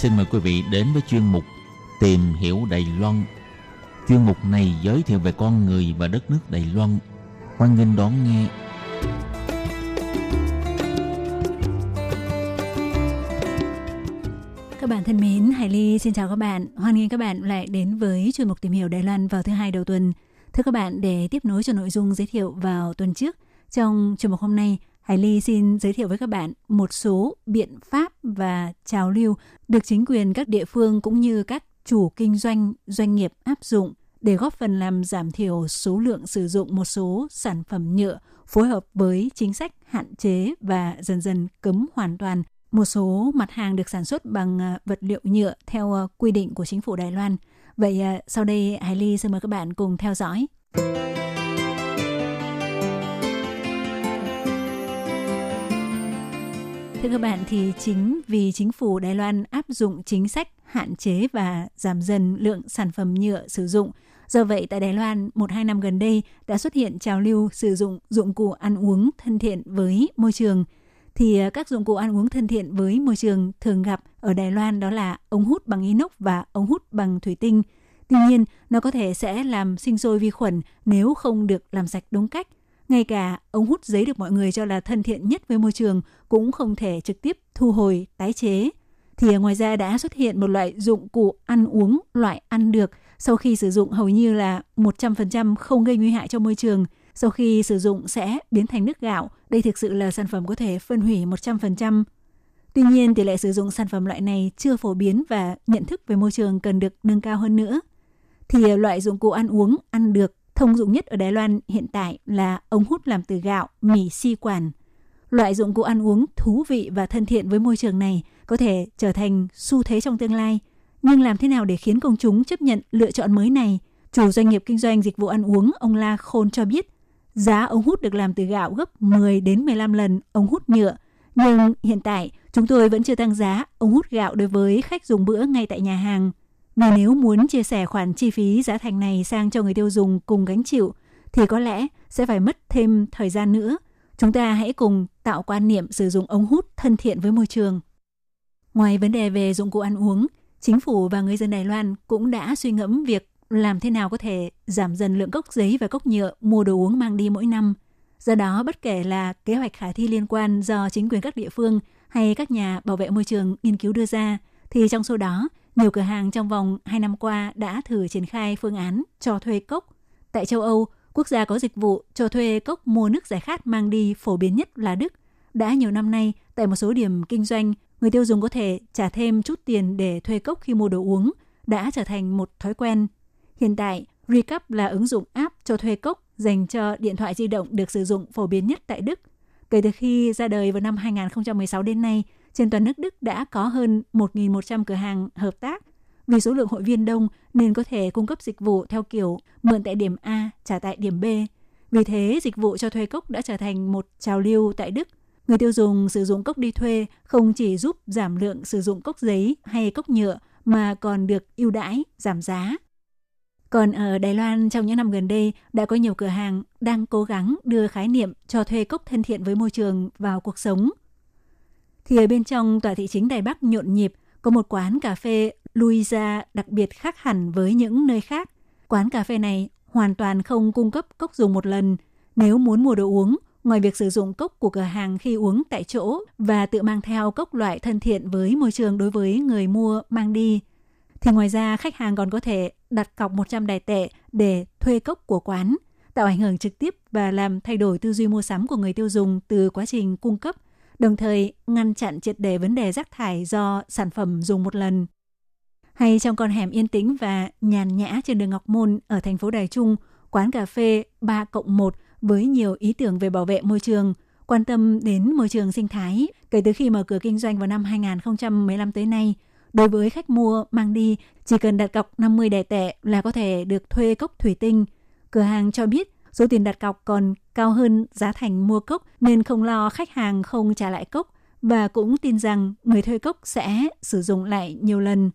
Xin mời quý vị đến với chuyên mục Tìm hiểu Đài Loan. Chuyên mục này giới thiệu về con người và đất nước Đài Loan. Hoan nghênh đón nghe. Các bạn thân mến, Hải Ly xin chào các bạn. Hoan nghênh các bạn lại đến với chuyên mục tìm hiểu Đài Loan vào thứ hai đầu tuần. Thưa các bạn, để tiếp nối cho nội dung giới thiệu vào tuần trước, trong chuyên mục hôm nay, Hải Ly xin giới thiệu với các bạn một số biện pháp và trào lưu được chính quyền các địa phương cũng như các chủ kinh doanh, doanh nghiệp áp dụng để góp phần làm giảm thiểu số lượng sử dụng một số sản phẩm nhựa phối hợp với chính sách hạn chế và dần dần cấm hoàn toàn một số mặt hàng được sản xuất bằng à, vật liệu nhựa theo à, quy định của chính phủ Đài Loan. Vậy à, sau đây Hải Ly xin mời các bạn cùng theo dõi. Thưa các bạn thì chính vì chính phủ Đài Loan áp dụng chính sách hạn chế và giảm dần lượng sản phẩm nhựa sử dụng. Do vậy tại Đài Loan, một hai năm gần đây đã xuất hiện trào lưu sử dụng dụng cụ ăn uống thân thiện với môi trường – thì à, các dụng cụ ăn uống thân thiện với môi trường thường gặp ở Đài Loan đó là ống hút bằng inox và ống hút bằng thủy tinh. Tuy nhiên, nó có thể sẽ làm sinh sôi vi khuẩn nếu không được làm sạch đúng cách. Ngay cả ống hút giấy được mọi người cho là thân thiện nhất với môi trường cũng không thể trực tiếp thu hồi, tái chế. Thì ngoài ra đã xuất hiện một loại dụng cụ ăn uống loại ăn được sau khi sử dụng hầu như là 100% không gây nguy hại cho môi trường – sau khi sử dụng sẽ biến thành nước gạo. Đây thực sự là sản phẩm có thể phân hủy 100%. Tuy nhiên, tỷ lệ sử dụng sản phẩm loại này chưa phổ biến và nhận thức về môi trường cần được nâng cao hơn nữa. Thì loại dụng cụ ăn uống ăn được thông dụng nhất ở Đài Loan hiện tại là ống hút làm từ gạo, mì si quản. Loại dụng cụ ăn uống thú vị và thân thiện với môi trường này có thể trở thành xu thế trong tương lai. Nhưng làm thế nào để khiến công chúng chấp nhận lựa chọn mới này? Chủ doanh nghiệp kinh doanh dịch vụ ăn uống, ông La Khôn cho biết, Giá ống hút được làm từ gạo gấp 10 đến 15 lần ống hút nhựa. Nhưng hiện tại, chúng tôi vẫn chưa tăng giá ống hút gạo đối với khách dùng bữa ngay tại nhà hàng. Mà nếu muốn chia sẻ khoản chi phí giá thành này sang cho người tiêu dùng cùng gánh chịu, thì có lẽ sẽ phải mất thêm thời gian nữa. Chúng ta hãy cùng tạo quan niệm sử dụng ống hút thân thiện với môi trường. Ngoài vấn đề về dụng cụ ăn uống, chính phủ và người dân Đài Loan cũng đã suy ngẫm việc làm thế nào có thể giảm dần lượng cốc giấy và cốc nhựa mua đồ uống mang đi mỗi năm. Do đó, bất kể là kế hoạch khả thi liên quan do chính quyền các địa phương hay các nhà bảo vệ môi trường nghiên cứu đưa ra, thì trong số đó, nhiều cửa hàng trong vòng 2 năm qua đã thử triển khai phương án cho thuê cốc. Tại châu Âu, quốc gia có dịch vụ cho thuê cốc mua nước giải khát mang đi phổ biến nhất là Đức. Đã nhiều năm nay, tại một số điểm kinh doanh, người tiêu dùng có thể trả thêm chút tiền để thuê cốc khi mua đồ uống, đã trở thành một thói quen Hiện tại, Recap là ứng dụng app cho thuê cốc dành cho điện thoại di động được sử dụng phổ biến nhất tại Đức. Kể từ khi ra đời vào năm 2016 đến nay, trên toàn nước Đức đã có hơn 1.100 cửa hàng hợp tác. Vì số lượng hội viên đông nên có thể cung cấp dịch vụ theo kiểu mượn tại điểm A, trả tại điểm B. Vì thế, dịch vụ cho thuê cốc đã trở thành một trào lưu tại Đức. Người tiêu dùng sử dụng cốc đi thuê không chỉ giúp giảm lượng sử dụng cốc giấy hay cốc nhựa mà còn được ưu đãi, giảm giá còn ở Đài Loan trong những năm gần đây đã có nhiều cửa hàng đang cố gắng đưa khái niệm cho thuê cốc thân thiện với môi trường vào cuộc sống. Thì ở bên trong tòa thị chính Đài Bắc nhộn nhịp có một quán cà phê Louisa đặc biệt khác hẳn với những nơi khác. Quán cà phê này hoàn toàn không cung cấp cốc dùng một lần. Nếu muốn mua đồ uống, ngoài việc sử dụng cốc của cửa hàng khi uống tại chỗ và tự mang theo cốc loại thân thiện với môi trường đối với người mua mang đi, thì ngoài ra khách hàng còn có thể đặt cọc 100 đài tệ để thuê cốc của quán, tạo ảnh hưởng trực tiếp và làm thay đổi tư duy mua sắm của người tiêu dùng từ quá trình cung cấp, đồng thời ngăn chặn triệt đề vấn đề rác thải do sản phẩm dùng một lần. Hay trong con hẻm yên tĩnh và nhàn nhã trên đường Ngọc Môn ở thành phố Đài Trung, quán cà phê 3 cộng 1 với nhiều ý tưởng về bảo vệ môi trường, quan tâm đến môi trường sinh thái kể từ khi mở cửa kinh doanh vào năm 2015 tới nay. Đối với khách mua mang đi, chỉ cần đặt cọc 50 đài tệ là có thể được thuê cốc thủy tinh. Cửa hàng cho biết số tiền đặt cọc còn cao hơn giá thành mua cốc nên không lo khách hàng không trả lại cốc và cũng tin rằng người thuê cốc sẽ sử dụng lại nhiều lần.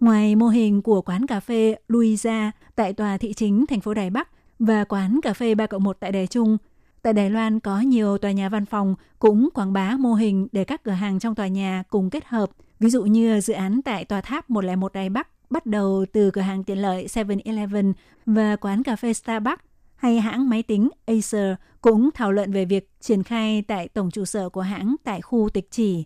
Ngoài mô hình của quán cà phê Luisa tại tòa thị chính thành phố Đài Bắc và quán cà phê 3 cộng 1 tại Đài Trung, tại Đài Loan có nhiều tòa nhà văn phòng cũng quảng bá mô hình để các cửa hàng trong tòa nhà cùng kết hợp. Ví dụ như dự án tại tòa tháp 101 Đài Bắc bắt đầu từ cửa hàng tiện lợi 7-Eleven và quán cà phê Starbucks hay hãng máy tính Acer cũng thảo luận về việc triển khai tại tổng trụ sở của hãng tại khu tịch chỉ.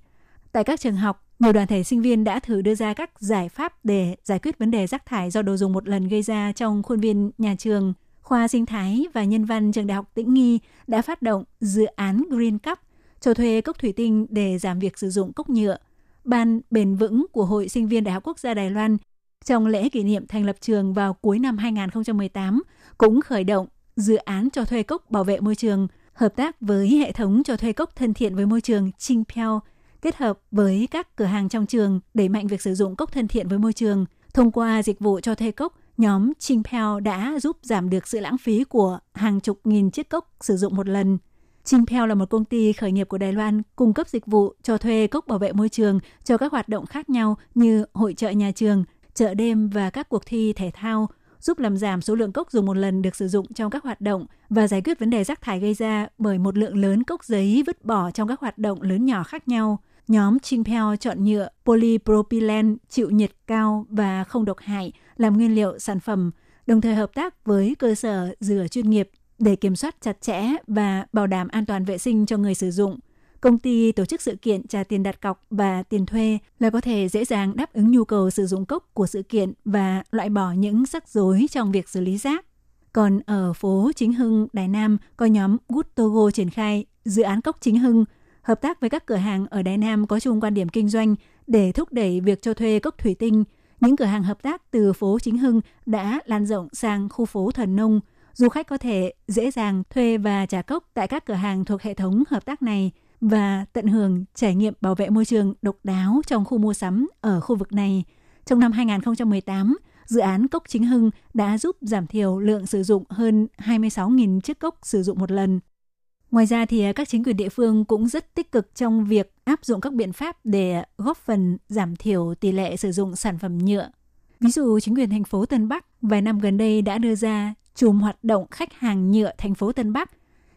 Tại các trường học, nhiều đoàn thể sinh viên đã thử đưa ra các giải pháp để giải quyết vấn đề rác thải do đồ dùng một lần gây ra trong khuôn viên nhà trường. Khoa sinh thái và nhân văn trường đại học Tĩnh Nghi đã phát động dự án Green Cup cho thuê cốc thủy tinh để giảm việc sử dụng cốc nhựa. Ban bền vững của Hội sinh viên Đại học Quốc gia Đài Loan trong lễ kỷ niệm thành lập trường vào cuối năm 2018 cũng khởi động dự án cho thuê cốc bảo vệ môi trường, hợp tác với hệ thống cho thuê cốc thân thiện với môi trường Chingpeo kết hợp với các cửa hàng trong trường đẩy mạnh việc sử dụng cốc thân thiện với môi trường. Thông qua dịch vụ cho thuê cốc, nhóm Chingpeo đã giúp giảm được sự lãng phí của hàng chục nghìn chiếc cốc sử dụng một lần. Chingpeo là một công ty khởi nghiệp của Đài Loan cung cấp dịch vụ cho thuê cốc bảo vệ môi trường cho các hoạt động khác nhau như hội trợ nhà trường, chợ đêm và các cuộc thi thể thao, giúp làm giảm số lượng cốc dùng một lần được sử dụng trong các hoạt động và giải quyết vấn đề rác thải gây ra bởi một lượng lớn cốc giấy vứt bỏ trong các hoạt động lớn nhỏ khác nhau nhóm Chingpeo chọn nhựa polypropylene chịu nhiệt cao và không độc hại làm nguyên liệu sản phẩm, đồng thời hợp tác với cơ sở rửa chuyên nghiệp để kiểm soát chặt chẽ và bảo đảm an toàn vệ sinh cho người sử dụng. Công ty tổ chức sự kiện trả tiền đặt cọc và tiền thuê là có thể dễ dàng đáp ứng nhu cầu sử dụng cốc của sự kiện và loại bỏ những rắc rối trong việc xử lý rác. Còn ở phố Chính Hưng, Đài Nam có nhóm Good Togo triển khai dự án cốc Chính Hưng hợp tác với các cửa hàng ở Đài Nam có chung quan điểm kinh doanh để thúc đẩy việc cho thuê cốc thủy tinh. Những cửa hàng hợp tác từ phố Chính Hưng đã lan rộng sang khu phố Thần Nông. Du khách có thể dễ dàng thuê và trả cốc tại các cửa hàng thuộc hệ thống hợp tác này và tận hưởng trải nghiệm bảo vệ môi trường độc đáo trong khu mua sắm ở khu vực này. Trong năm 2018, dự án Cốc Chính Hưng đã giúp giảm thiểu lượng sử dụng hơn 26.000 chiếc cốc sử dụng một lần. Ngoài ra thì các chính quyền địa phương cũng rất tích cực trong việc áp dụng các biện pháp để góp phần giảm thiểu tỷ lệ sử dụng sản phẩm nhựa. Ví dụ chính quyền thành phố Tân Bắc vài năm gần đây đã đưa ra chùm hoạt động khách hàng nhựa thành phố Tân Bắc.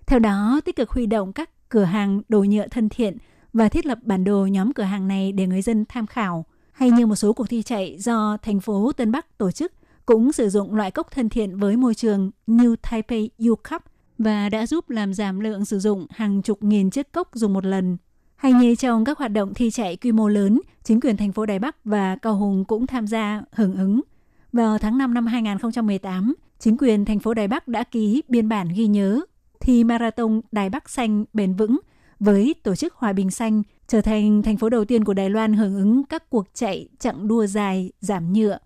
Theo đó, tích cực huy động các cửa hàng đồ nhựa thân thiện và thiết lập bản đồ nhóm cửa hàng này để người dân tham khảo. Hay như một số cuộc thi chạy do thành phố Tân Bắc tổ chức cũng sử dụng loại cốc thân thiện với môi trường New Taipei U Cup – và đã giúp làm giảm lượng sử dụng hàng chục nghìn chiếc cốc dùng một lần. Hay như trong các hoạt động thi chạy quy mô lớn, chính quyền thành phố Đài Bắc và Cao Hùng cũng tham gia hưởng ứng. Vào tháng 5 năm 2018, chính quyền thành phố Đài Bắc đã ký biên bản ghi nhớ thi marathon Đài Bắc xanh bền vững với tổ chức Hòa bình xanh trở thành thành phố đầu tiên của Đài Loan hưởng ứng các cuộc chạy chặng đua dài giảm nhựa.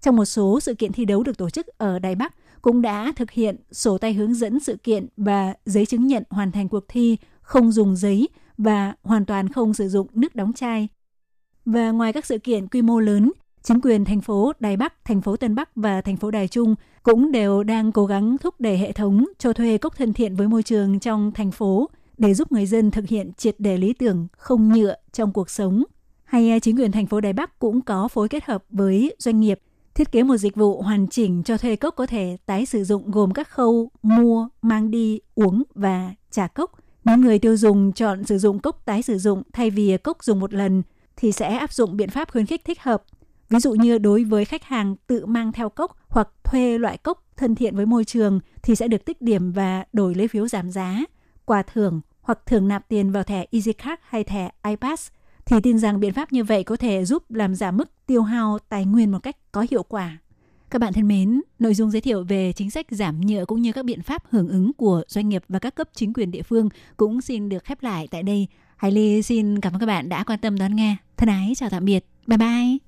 Trong một số sự kiện thi đấu được tổ chức ở Đài Bắc, cũng đã thực hiện sổ tay hướng dẫn sự kiện và giấy chứng nhận hoàn thành cuộc thi không dùng giấy và hoàn toàn không sử dụng nước đóng chai. Và ngoài các sự kiện quy mô lớn, chính quyền thành phố Đài Bắc, thành phố Tân Bắc và thành phố Đài Trung cũng đều đang cố gắng thúc đẩy hệ thống cho thuê cốc thân thiện với môi trường trong thành phố để giúp người dân thực hiện triệt đề lý tưởng không nhựa trong cuộc sống. Hay à, chính quyền thành phố Đài Bắc cũng có phối kết hợp với doanh nghiệp Thiết kế một dịch vụ hoàn chỉnh cho thuê cốc có thể tái sử dụng gồm các khâu mua, mang đi, uống và trả cốc. Nếu người tiêu dùng chọn sử dụng cốc tái sử dụng thay vì cốc dùng một lần thì sẽ áp dụng biện pháp khuyến khích thích hợp. Ví dụ như đối với khách hàng tự mang theo cốc hoặc thuê loại cốc thân thiện với môi trường thì sẽ được tích điểm và đổi lấy phiếu giảm giá. quà thưởng hoặc thường nạp tiền vào thẻ EasyCard hay thẻ iPass thì tin rằng biện pháp như vậy có thể giúp làm giảm mức tiêu hao tài nguyên một cách có hiệu quả. Các bạn thân mến, nội dung giới thiệu về chính sách giảm nhựa cũng như các biện pháp hưởng ứng của doanh nghiệp và các cấp chính quyền địa phương cũng xin được khép lại tại đây. Hải Ly xin cảm ơn các bạn đã quan tâm đón nghe. Thân ái chào tạm biệt. Bye bye.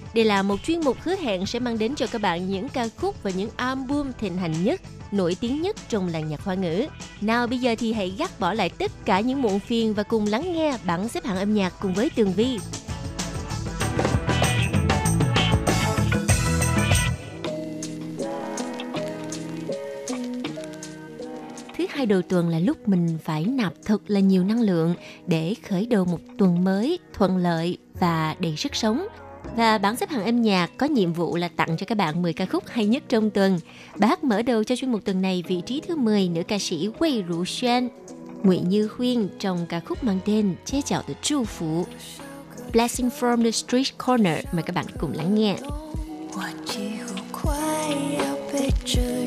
Đây là một chuyên mục hứa hẹn sẽ mang đến cho các bạn những ca khúc và những album thịnh hành nhất, nổi tiếng nhất trong làng nhạc hoa ngữ. Nào, bây giờ thì hãy gác bỏ lại tất cả những muộn phiền và cùng lắng nghe bảng xếp hạng âm nhạc cùng với Tường Vi. Thứ hai đầu tuần là lúc mình phải nạp thật là nhiều năng lượng để khởi đầu một tuần mới thuận lợi và đầy sức sống – và bảng xếp hạng âm nhạc có nhiệm vụ là tặng cho các bạn 10 ca khúc hay nhất trong tuần. Bài hát mở đầu cho chuyên mục tuần này vị trí thứ 10 nữ ca sĩ Wei Ru Xuan, Ngụy Như Huyên trong ca khúc mang tên Chế chào từ Chu Phủ. Blessing from the Street Corner mời các bạn cùng lắng nghe. 我几乎快要被治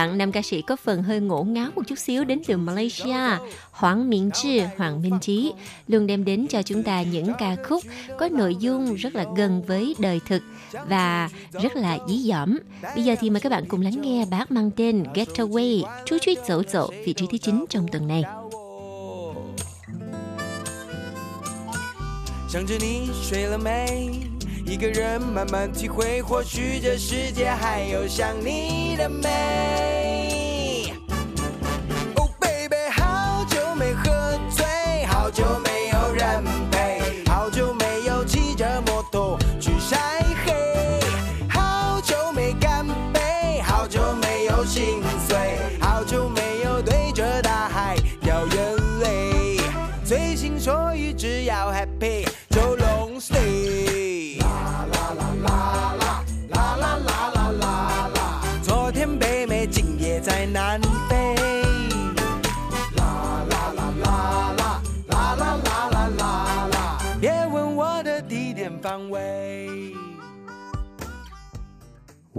bạn, nam ca sĩ có phần hơi ngổ ngáo một chút xíu đến từ Malaysia, Hoàng Miễn Trì, Hoàng Minh Trí, luôn đem đến cho chúng ta những ca khúc có nội dung rất là gần với đời thực và rất là dí dỏm. Bây giờ thì mời các bạn cùng lắng nghe bác mang tên Getaway, chú chuýt dỗ dỗ, vị trí thứ 9 trong tuần này. 想着你睡了没？ 一个人慢慢体会，或许这世界还有想你的美。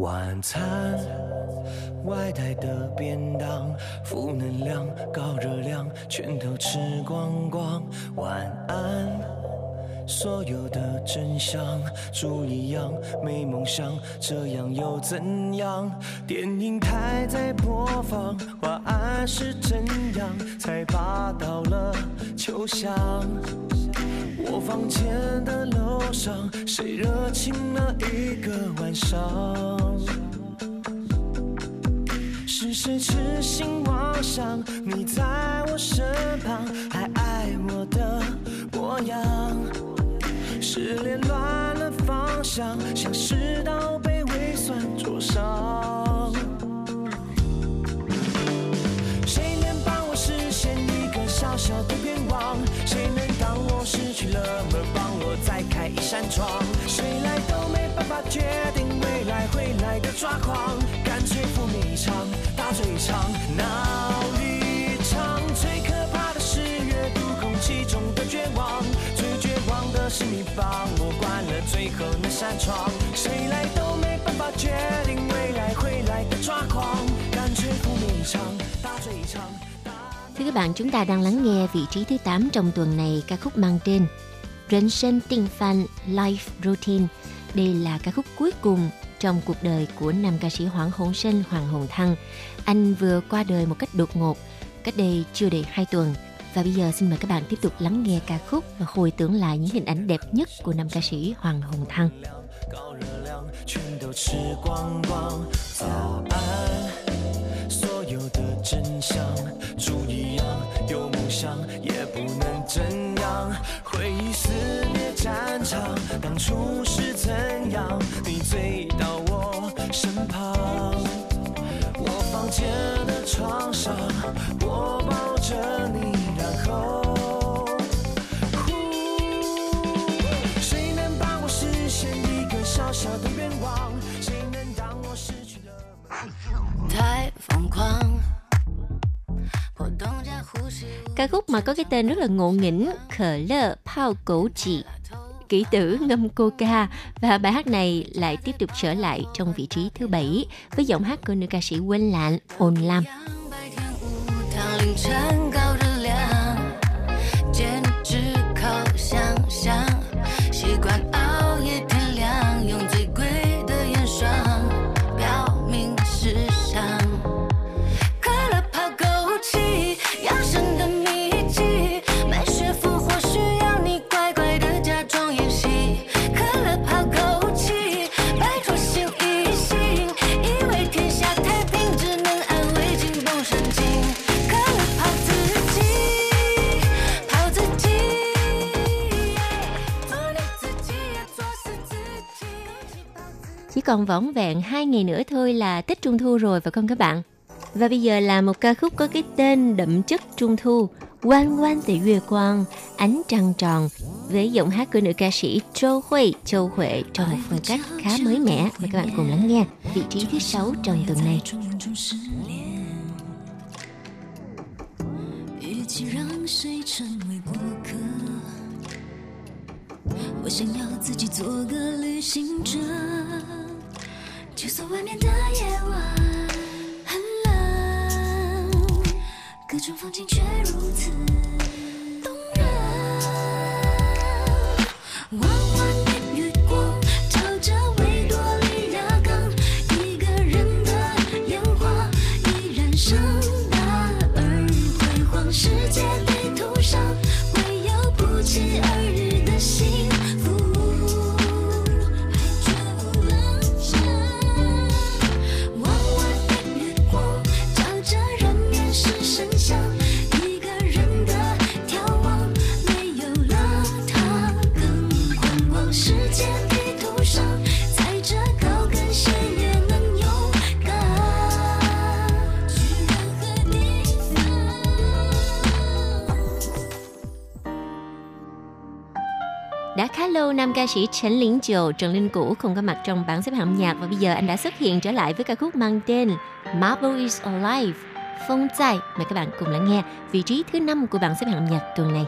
晚餐，外带的便当，负能量、高热量，全都吃光光。晚安。所有的真相，猪一样没梦想，这样又怎样？电影台在播放，晚安是怎样才拔到了秋香？我房间的楼上，谁热情了一个晚上？是。谁痴心妄想，你在我身旁，还爱我的模样。失恋乱了方向，像是道被胃酸灼伤。谁能帮我实现一个小小的愿望？谁能扇窗？谁来都没办法决定未来会来的抓狂，干脆赴命一场，大醉一场，闹一场。最可怕的是阅读空气中的绝望，最绝望的是你帮我关了最后那扇窗。谁来都没办法决定未来会来的抓狂，干脆赴命一场，大醉一场。 Thưa các bạn, chúng ta đang lắng nghe vị trí thứ 8 trong tuần này ca khúc mang tên Rấn Sân Tinh Phan Life Routine. Đây là ca khúc cuối cùng trong cuộc đời của nam ca sĩ Hoàng Hôn Sinh Hoàng Hồng Thăng. Anh vừa qua đời một cách đột ngột, cách đây chưa đầy 2 tuần. Và bây giờ xin mời các bạn tiếp tục lắng nghe ca khúc và hồi tưởng lại những hình ảnh đẹp nhất của nam ca sĩ Hoàng Hồng Thăng. 高热量全都吃光光。早安，所有的真相，猪一样有梦想，也不能这样。回忆肆虐 战场，当初是怎样？你醉到我身旁，我房间的床上，我抱着你，然后。谁能帮我实现一个小小的愿望？谁能当我失去了？太疯狂，波动着呼吸。 Ca khúc mà có cái tên rất là ngộ nghĩnh Khờ lơ Pao Cổ Chị Kỹ tử ngâm coca Và bài hát này lại tiếp tục trở lại trong vị trí thứ bảy Với giọng hát của nữ ca sĩ Quên Lạn Ôn Lam 白天无糖，凌晨高 còn võng vẹn hai ngày nữa thôi là Tết Trung Thu rồi phải không các bạn? Và bây giờ là một ca khúc có cái tên đậm chất Trung Thu Quan quan tỷ Yue Quang Ánh trăng tròn với giọng hát của nữ ca sĩ Châu Huệ Châu Huệ trong một phong cách khá mới mẻ mời các bạn cùng lắng nghe vị trí thứ sáu trong tuần này 重重失恋，与其让谁成为过客，我想要自己做个旅行者。 就算外面的夜晚很冷，各种风景却如此。Đã khá lâu nam ca sĩ Trần Liên Triều, Trần Linh Cũ không có mặt trong bảng xếp hạng nhạc và bây giờ anh đã xuất hiện trở lại với ca khúc mang tên Marble is Alive, Phong Zai. Mời các bạn cùng lắng nghe vị trí thứ năm của bảng xếp hạng nhạc tuần này.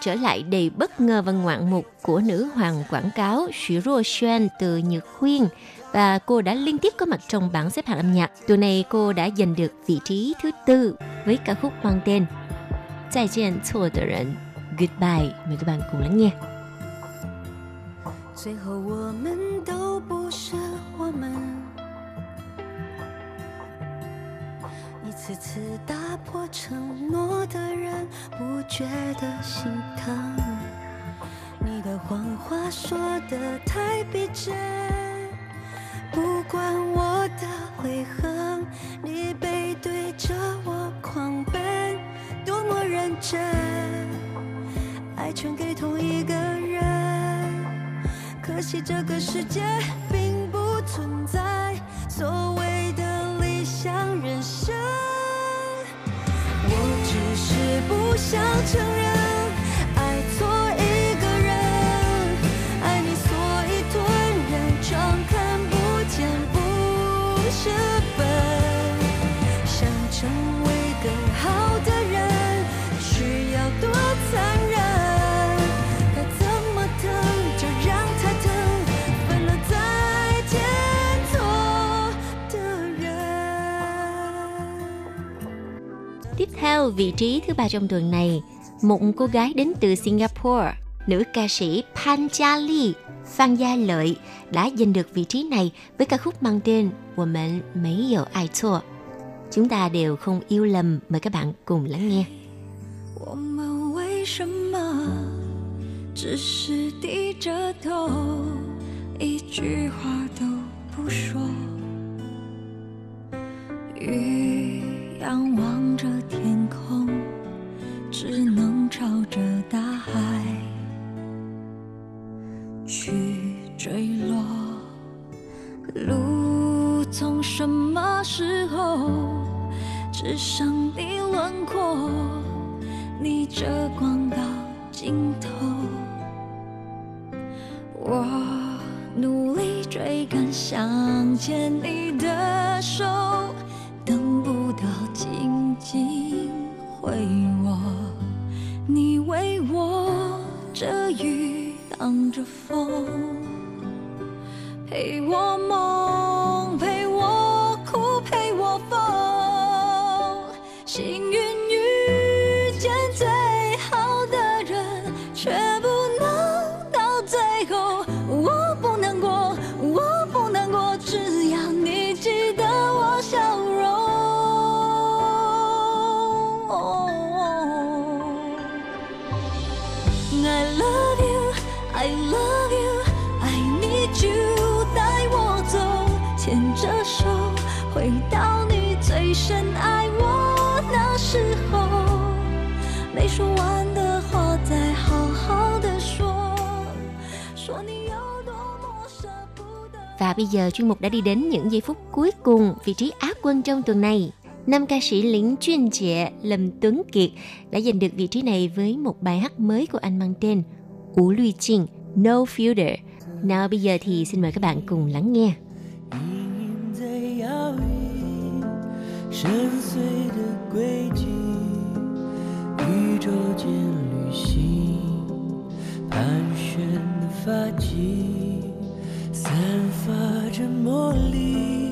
trở lại đầy bất ngờ và ngoạn mục của nữ hoàng quảng cáo Shiro Xuan từ Nhật Huyên và cô đã liên tiếp có mặt trong bảng xếp hạng âm nhạc. Tuần này cô đã giành được vị trí thứ tư với ca khúc mang tên 再见错的人 Goodbye. Mời các bạn cùng lắng nghe. 最后我们 次次打破承诺的人，不觉得心疼。你的谎话说的太逼真，不管我的悔恨，你背对着我狂奔，多么认真，爱全给同一个人。可惜这个世界并不存在所谓不想承认。theo, vị trí thứ ba trong tuần này, một cô gái đến từ Singapore, nữ ca sĩ Pan Gia Ly, Phan Gia Lợi đã giành được vị trí này với ca khúc mang tên 我们没有爱错. Chúng ta đều không yêu lầm, mời các bạn cùng lắng nghe. 我们为什么只是低着头，一句话都不说？鱼 仰望着天空，只能朝着大海去坠落。路从什么时候只剩你轮廓？逆着光到尽头，我努力追赶，想见你的风，Và bây giờ chuyên mục đã đi đến những giây phút cuối cùng vị trí Á quân trong tuần này. Nam ca sĩ Liễn Chuyên Trệ Lâm Tuấn Kiệt đã giành được vị trí này với một bài hát mới của anh mang tên Ủ Luy Chinh No Filter. Nào bây giờ thì xin mời các bạn cùng lắng nghe. 隐隐在摇曳，深邃的轨迹，宇宙间旅行，盘旋的发髻， 散发着魔力，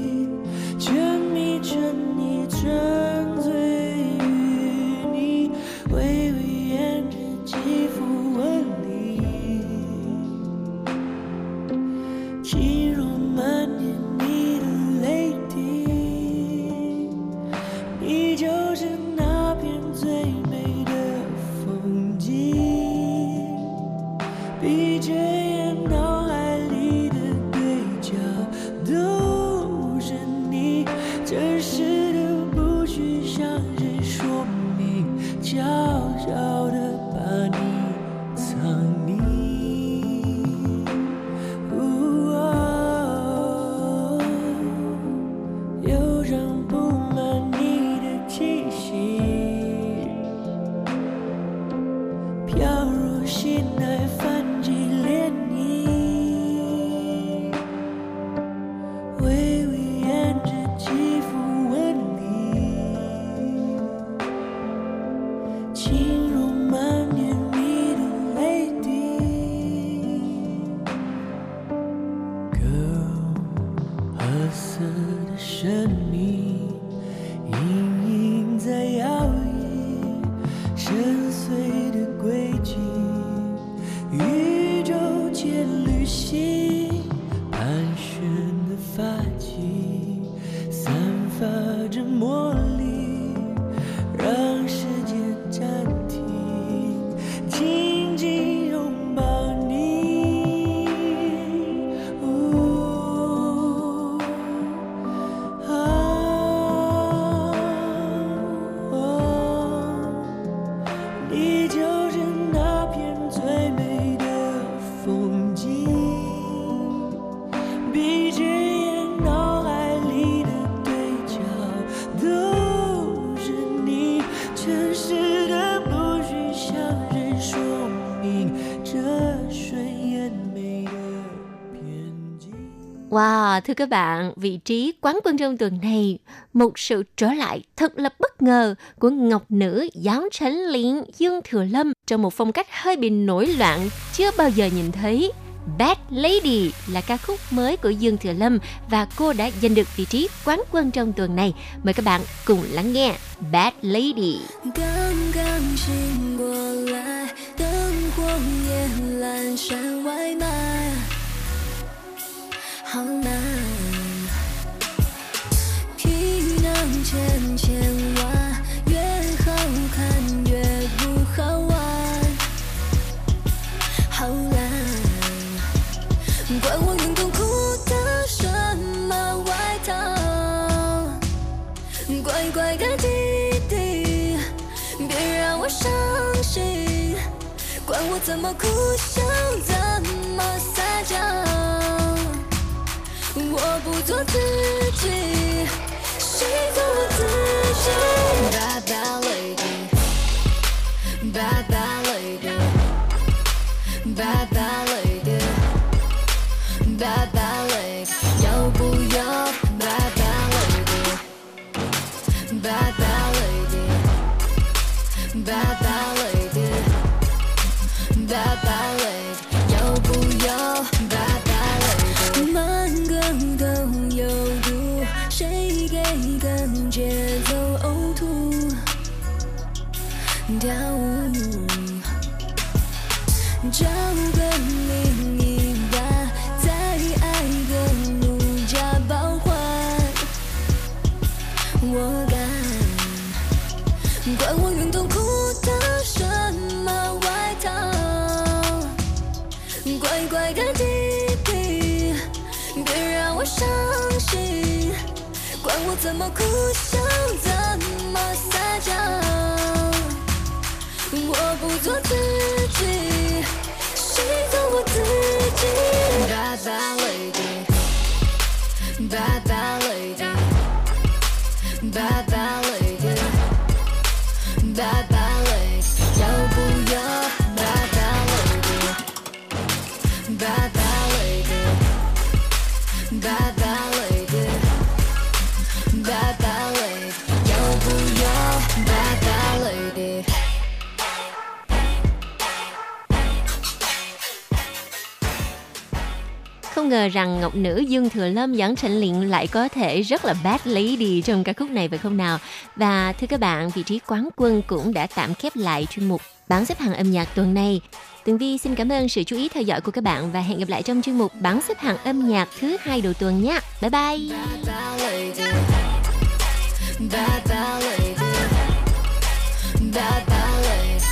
Thưa các bạn, vị trí quán quân trong tuần này, một sự trở lại thật là bất ngờ của ngọc nữ giáo tránh liên Dương Thừa Lâm trong một phong cách hơi bị nổi loạn chưa bao giờ nhìn thấy. Bad Lady là ca khúc mới của Dương Thừa Lâm và cô đã giành được vị trí quán quân trong tuần này. Mời các bạn cùng lắng nghe Bad Lady. 刚刚好难。皮囊千千万，越好看越不好玩，好懒。怪我运动裤的什么外套？乖乖的弟弟，别让我伤心。管我怎么哭笑，怎么撒娇，我不做自己，谁做我自己？Bad bad lady，bad bad lady，bad bad lady，bad bad lady，要不要？Bad bad lady。Bad bad lady，bad 给个节奏呕吐？跳舞，找个你怎么哭笑，怎么撒娇，我不做自己，谁做我自己？Bad bad lady，bad bad lady。Bad bad lady, bad Không ngờ rằng Ngọc Nữ Dương Thừa Lâm dẫn Trịnh Luyện lại có thể rất là bad lady trong ca khúc này phải không nào? Và thưa các bạn, vị trí quán quân cũng đã tạm khép lại chuyên mục bảng xếp hạng âm nhạc tuần này. Tường Vi xin cảm ơn sự chú ý theo dõi của các bạn và hẹn gặp lại trong chuyên mục bảng xếp hạng âm nhạc thứ hai đầu tuần nhé. Bye bye. Bad ballad, bad ballad,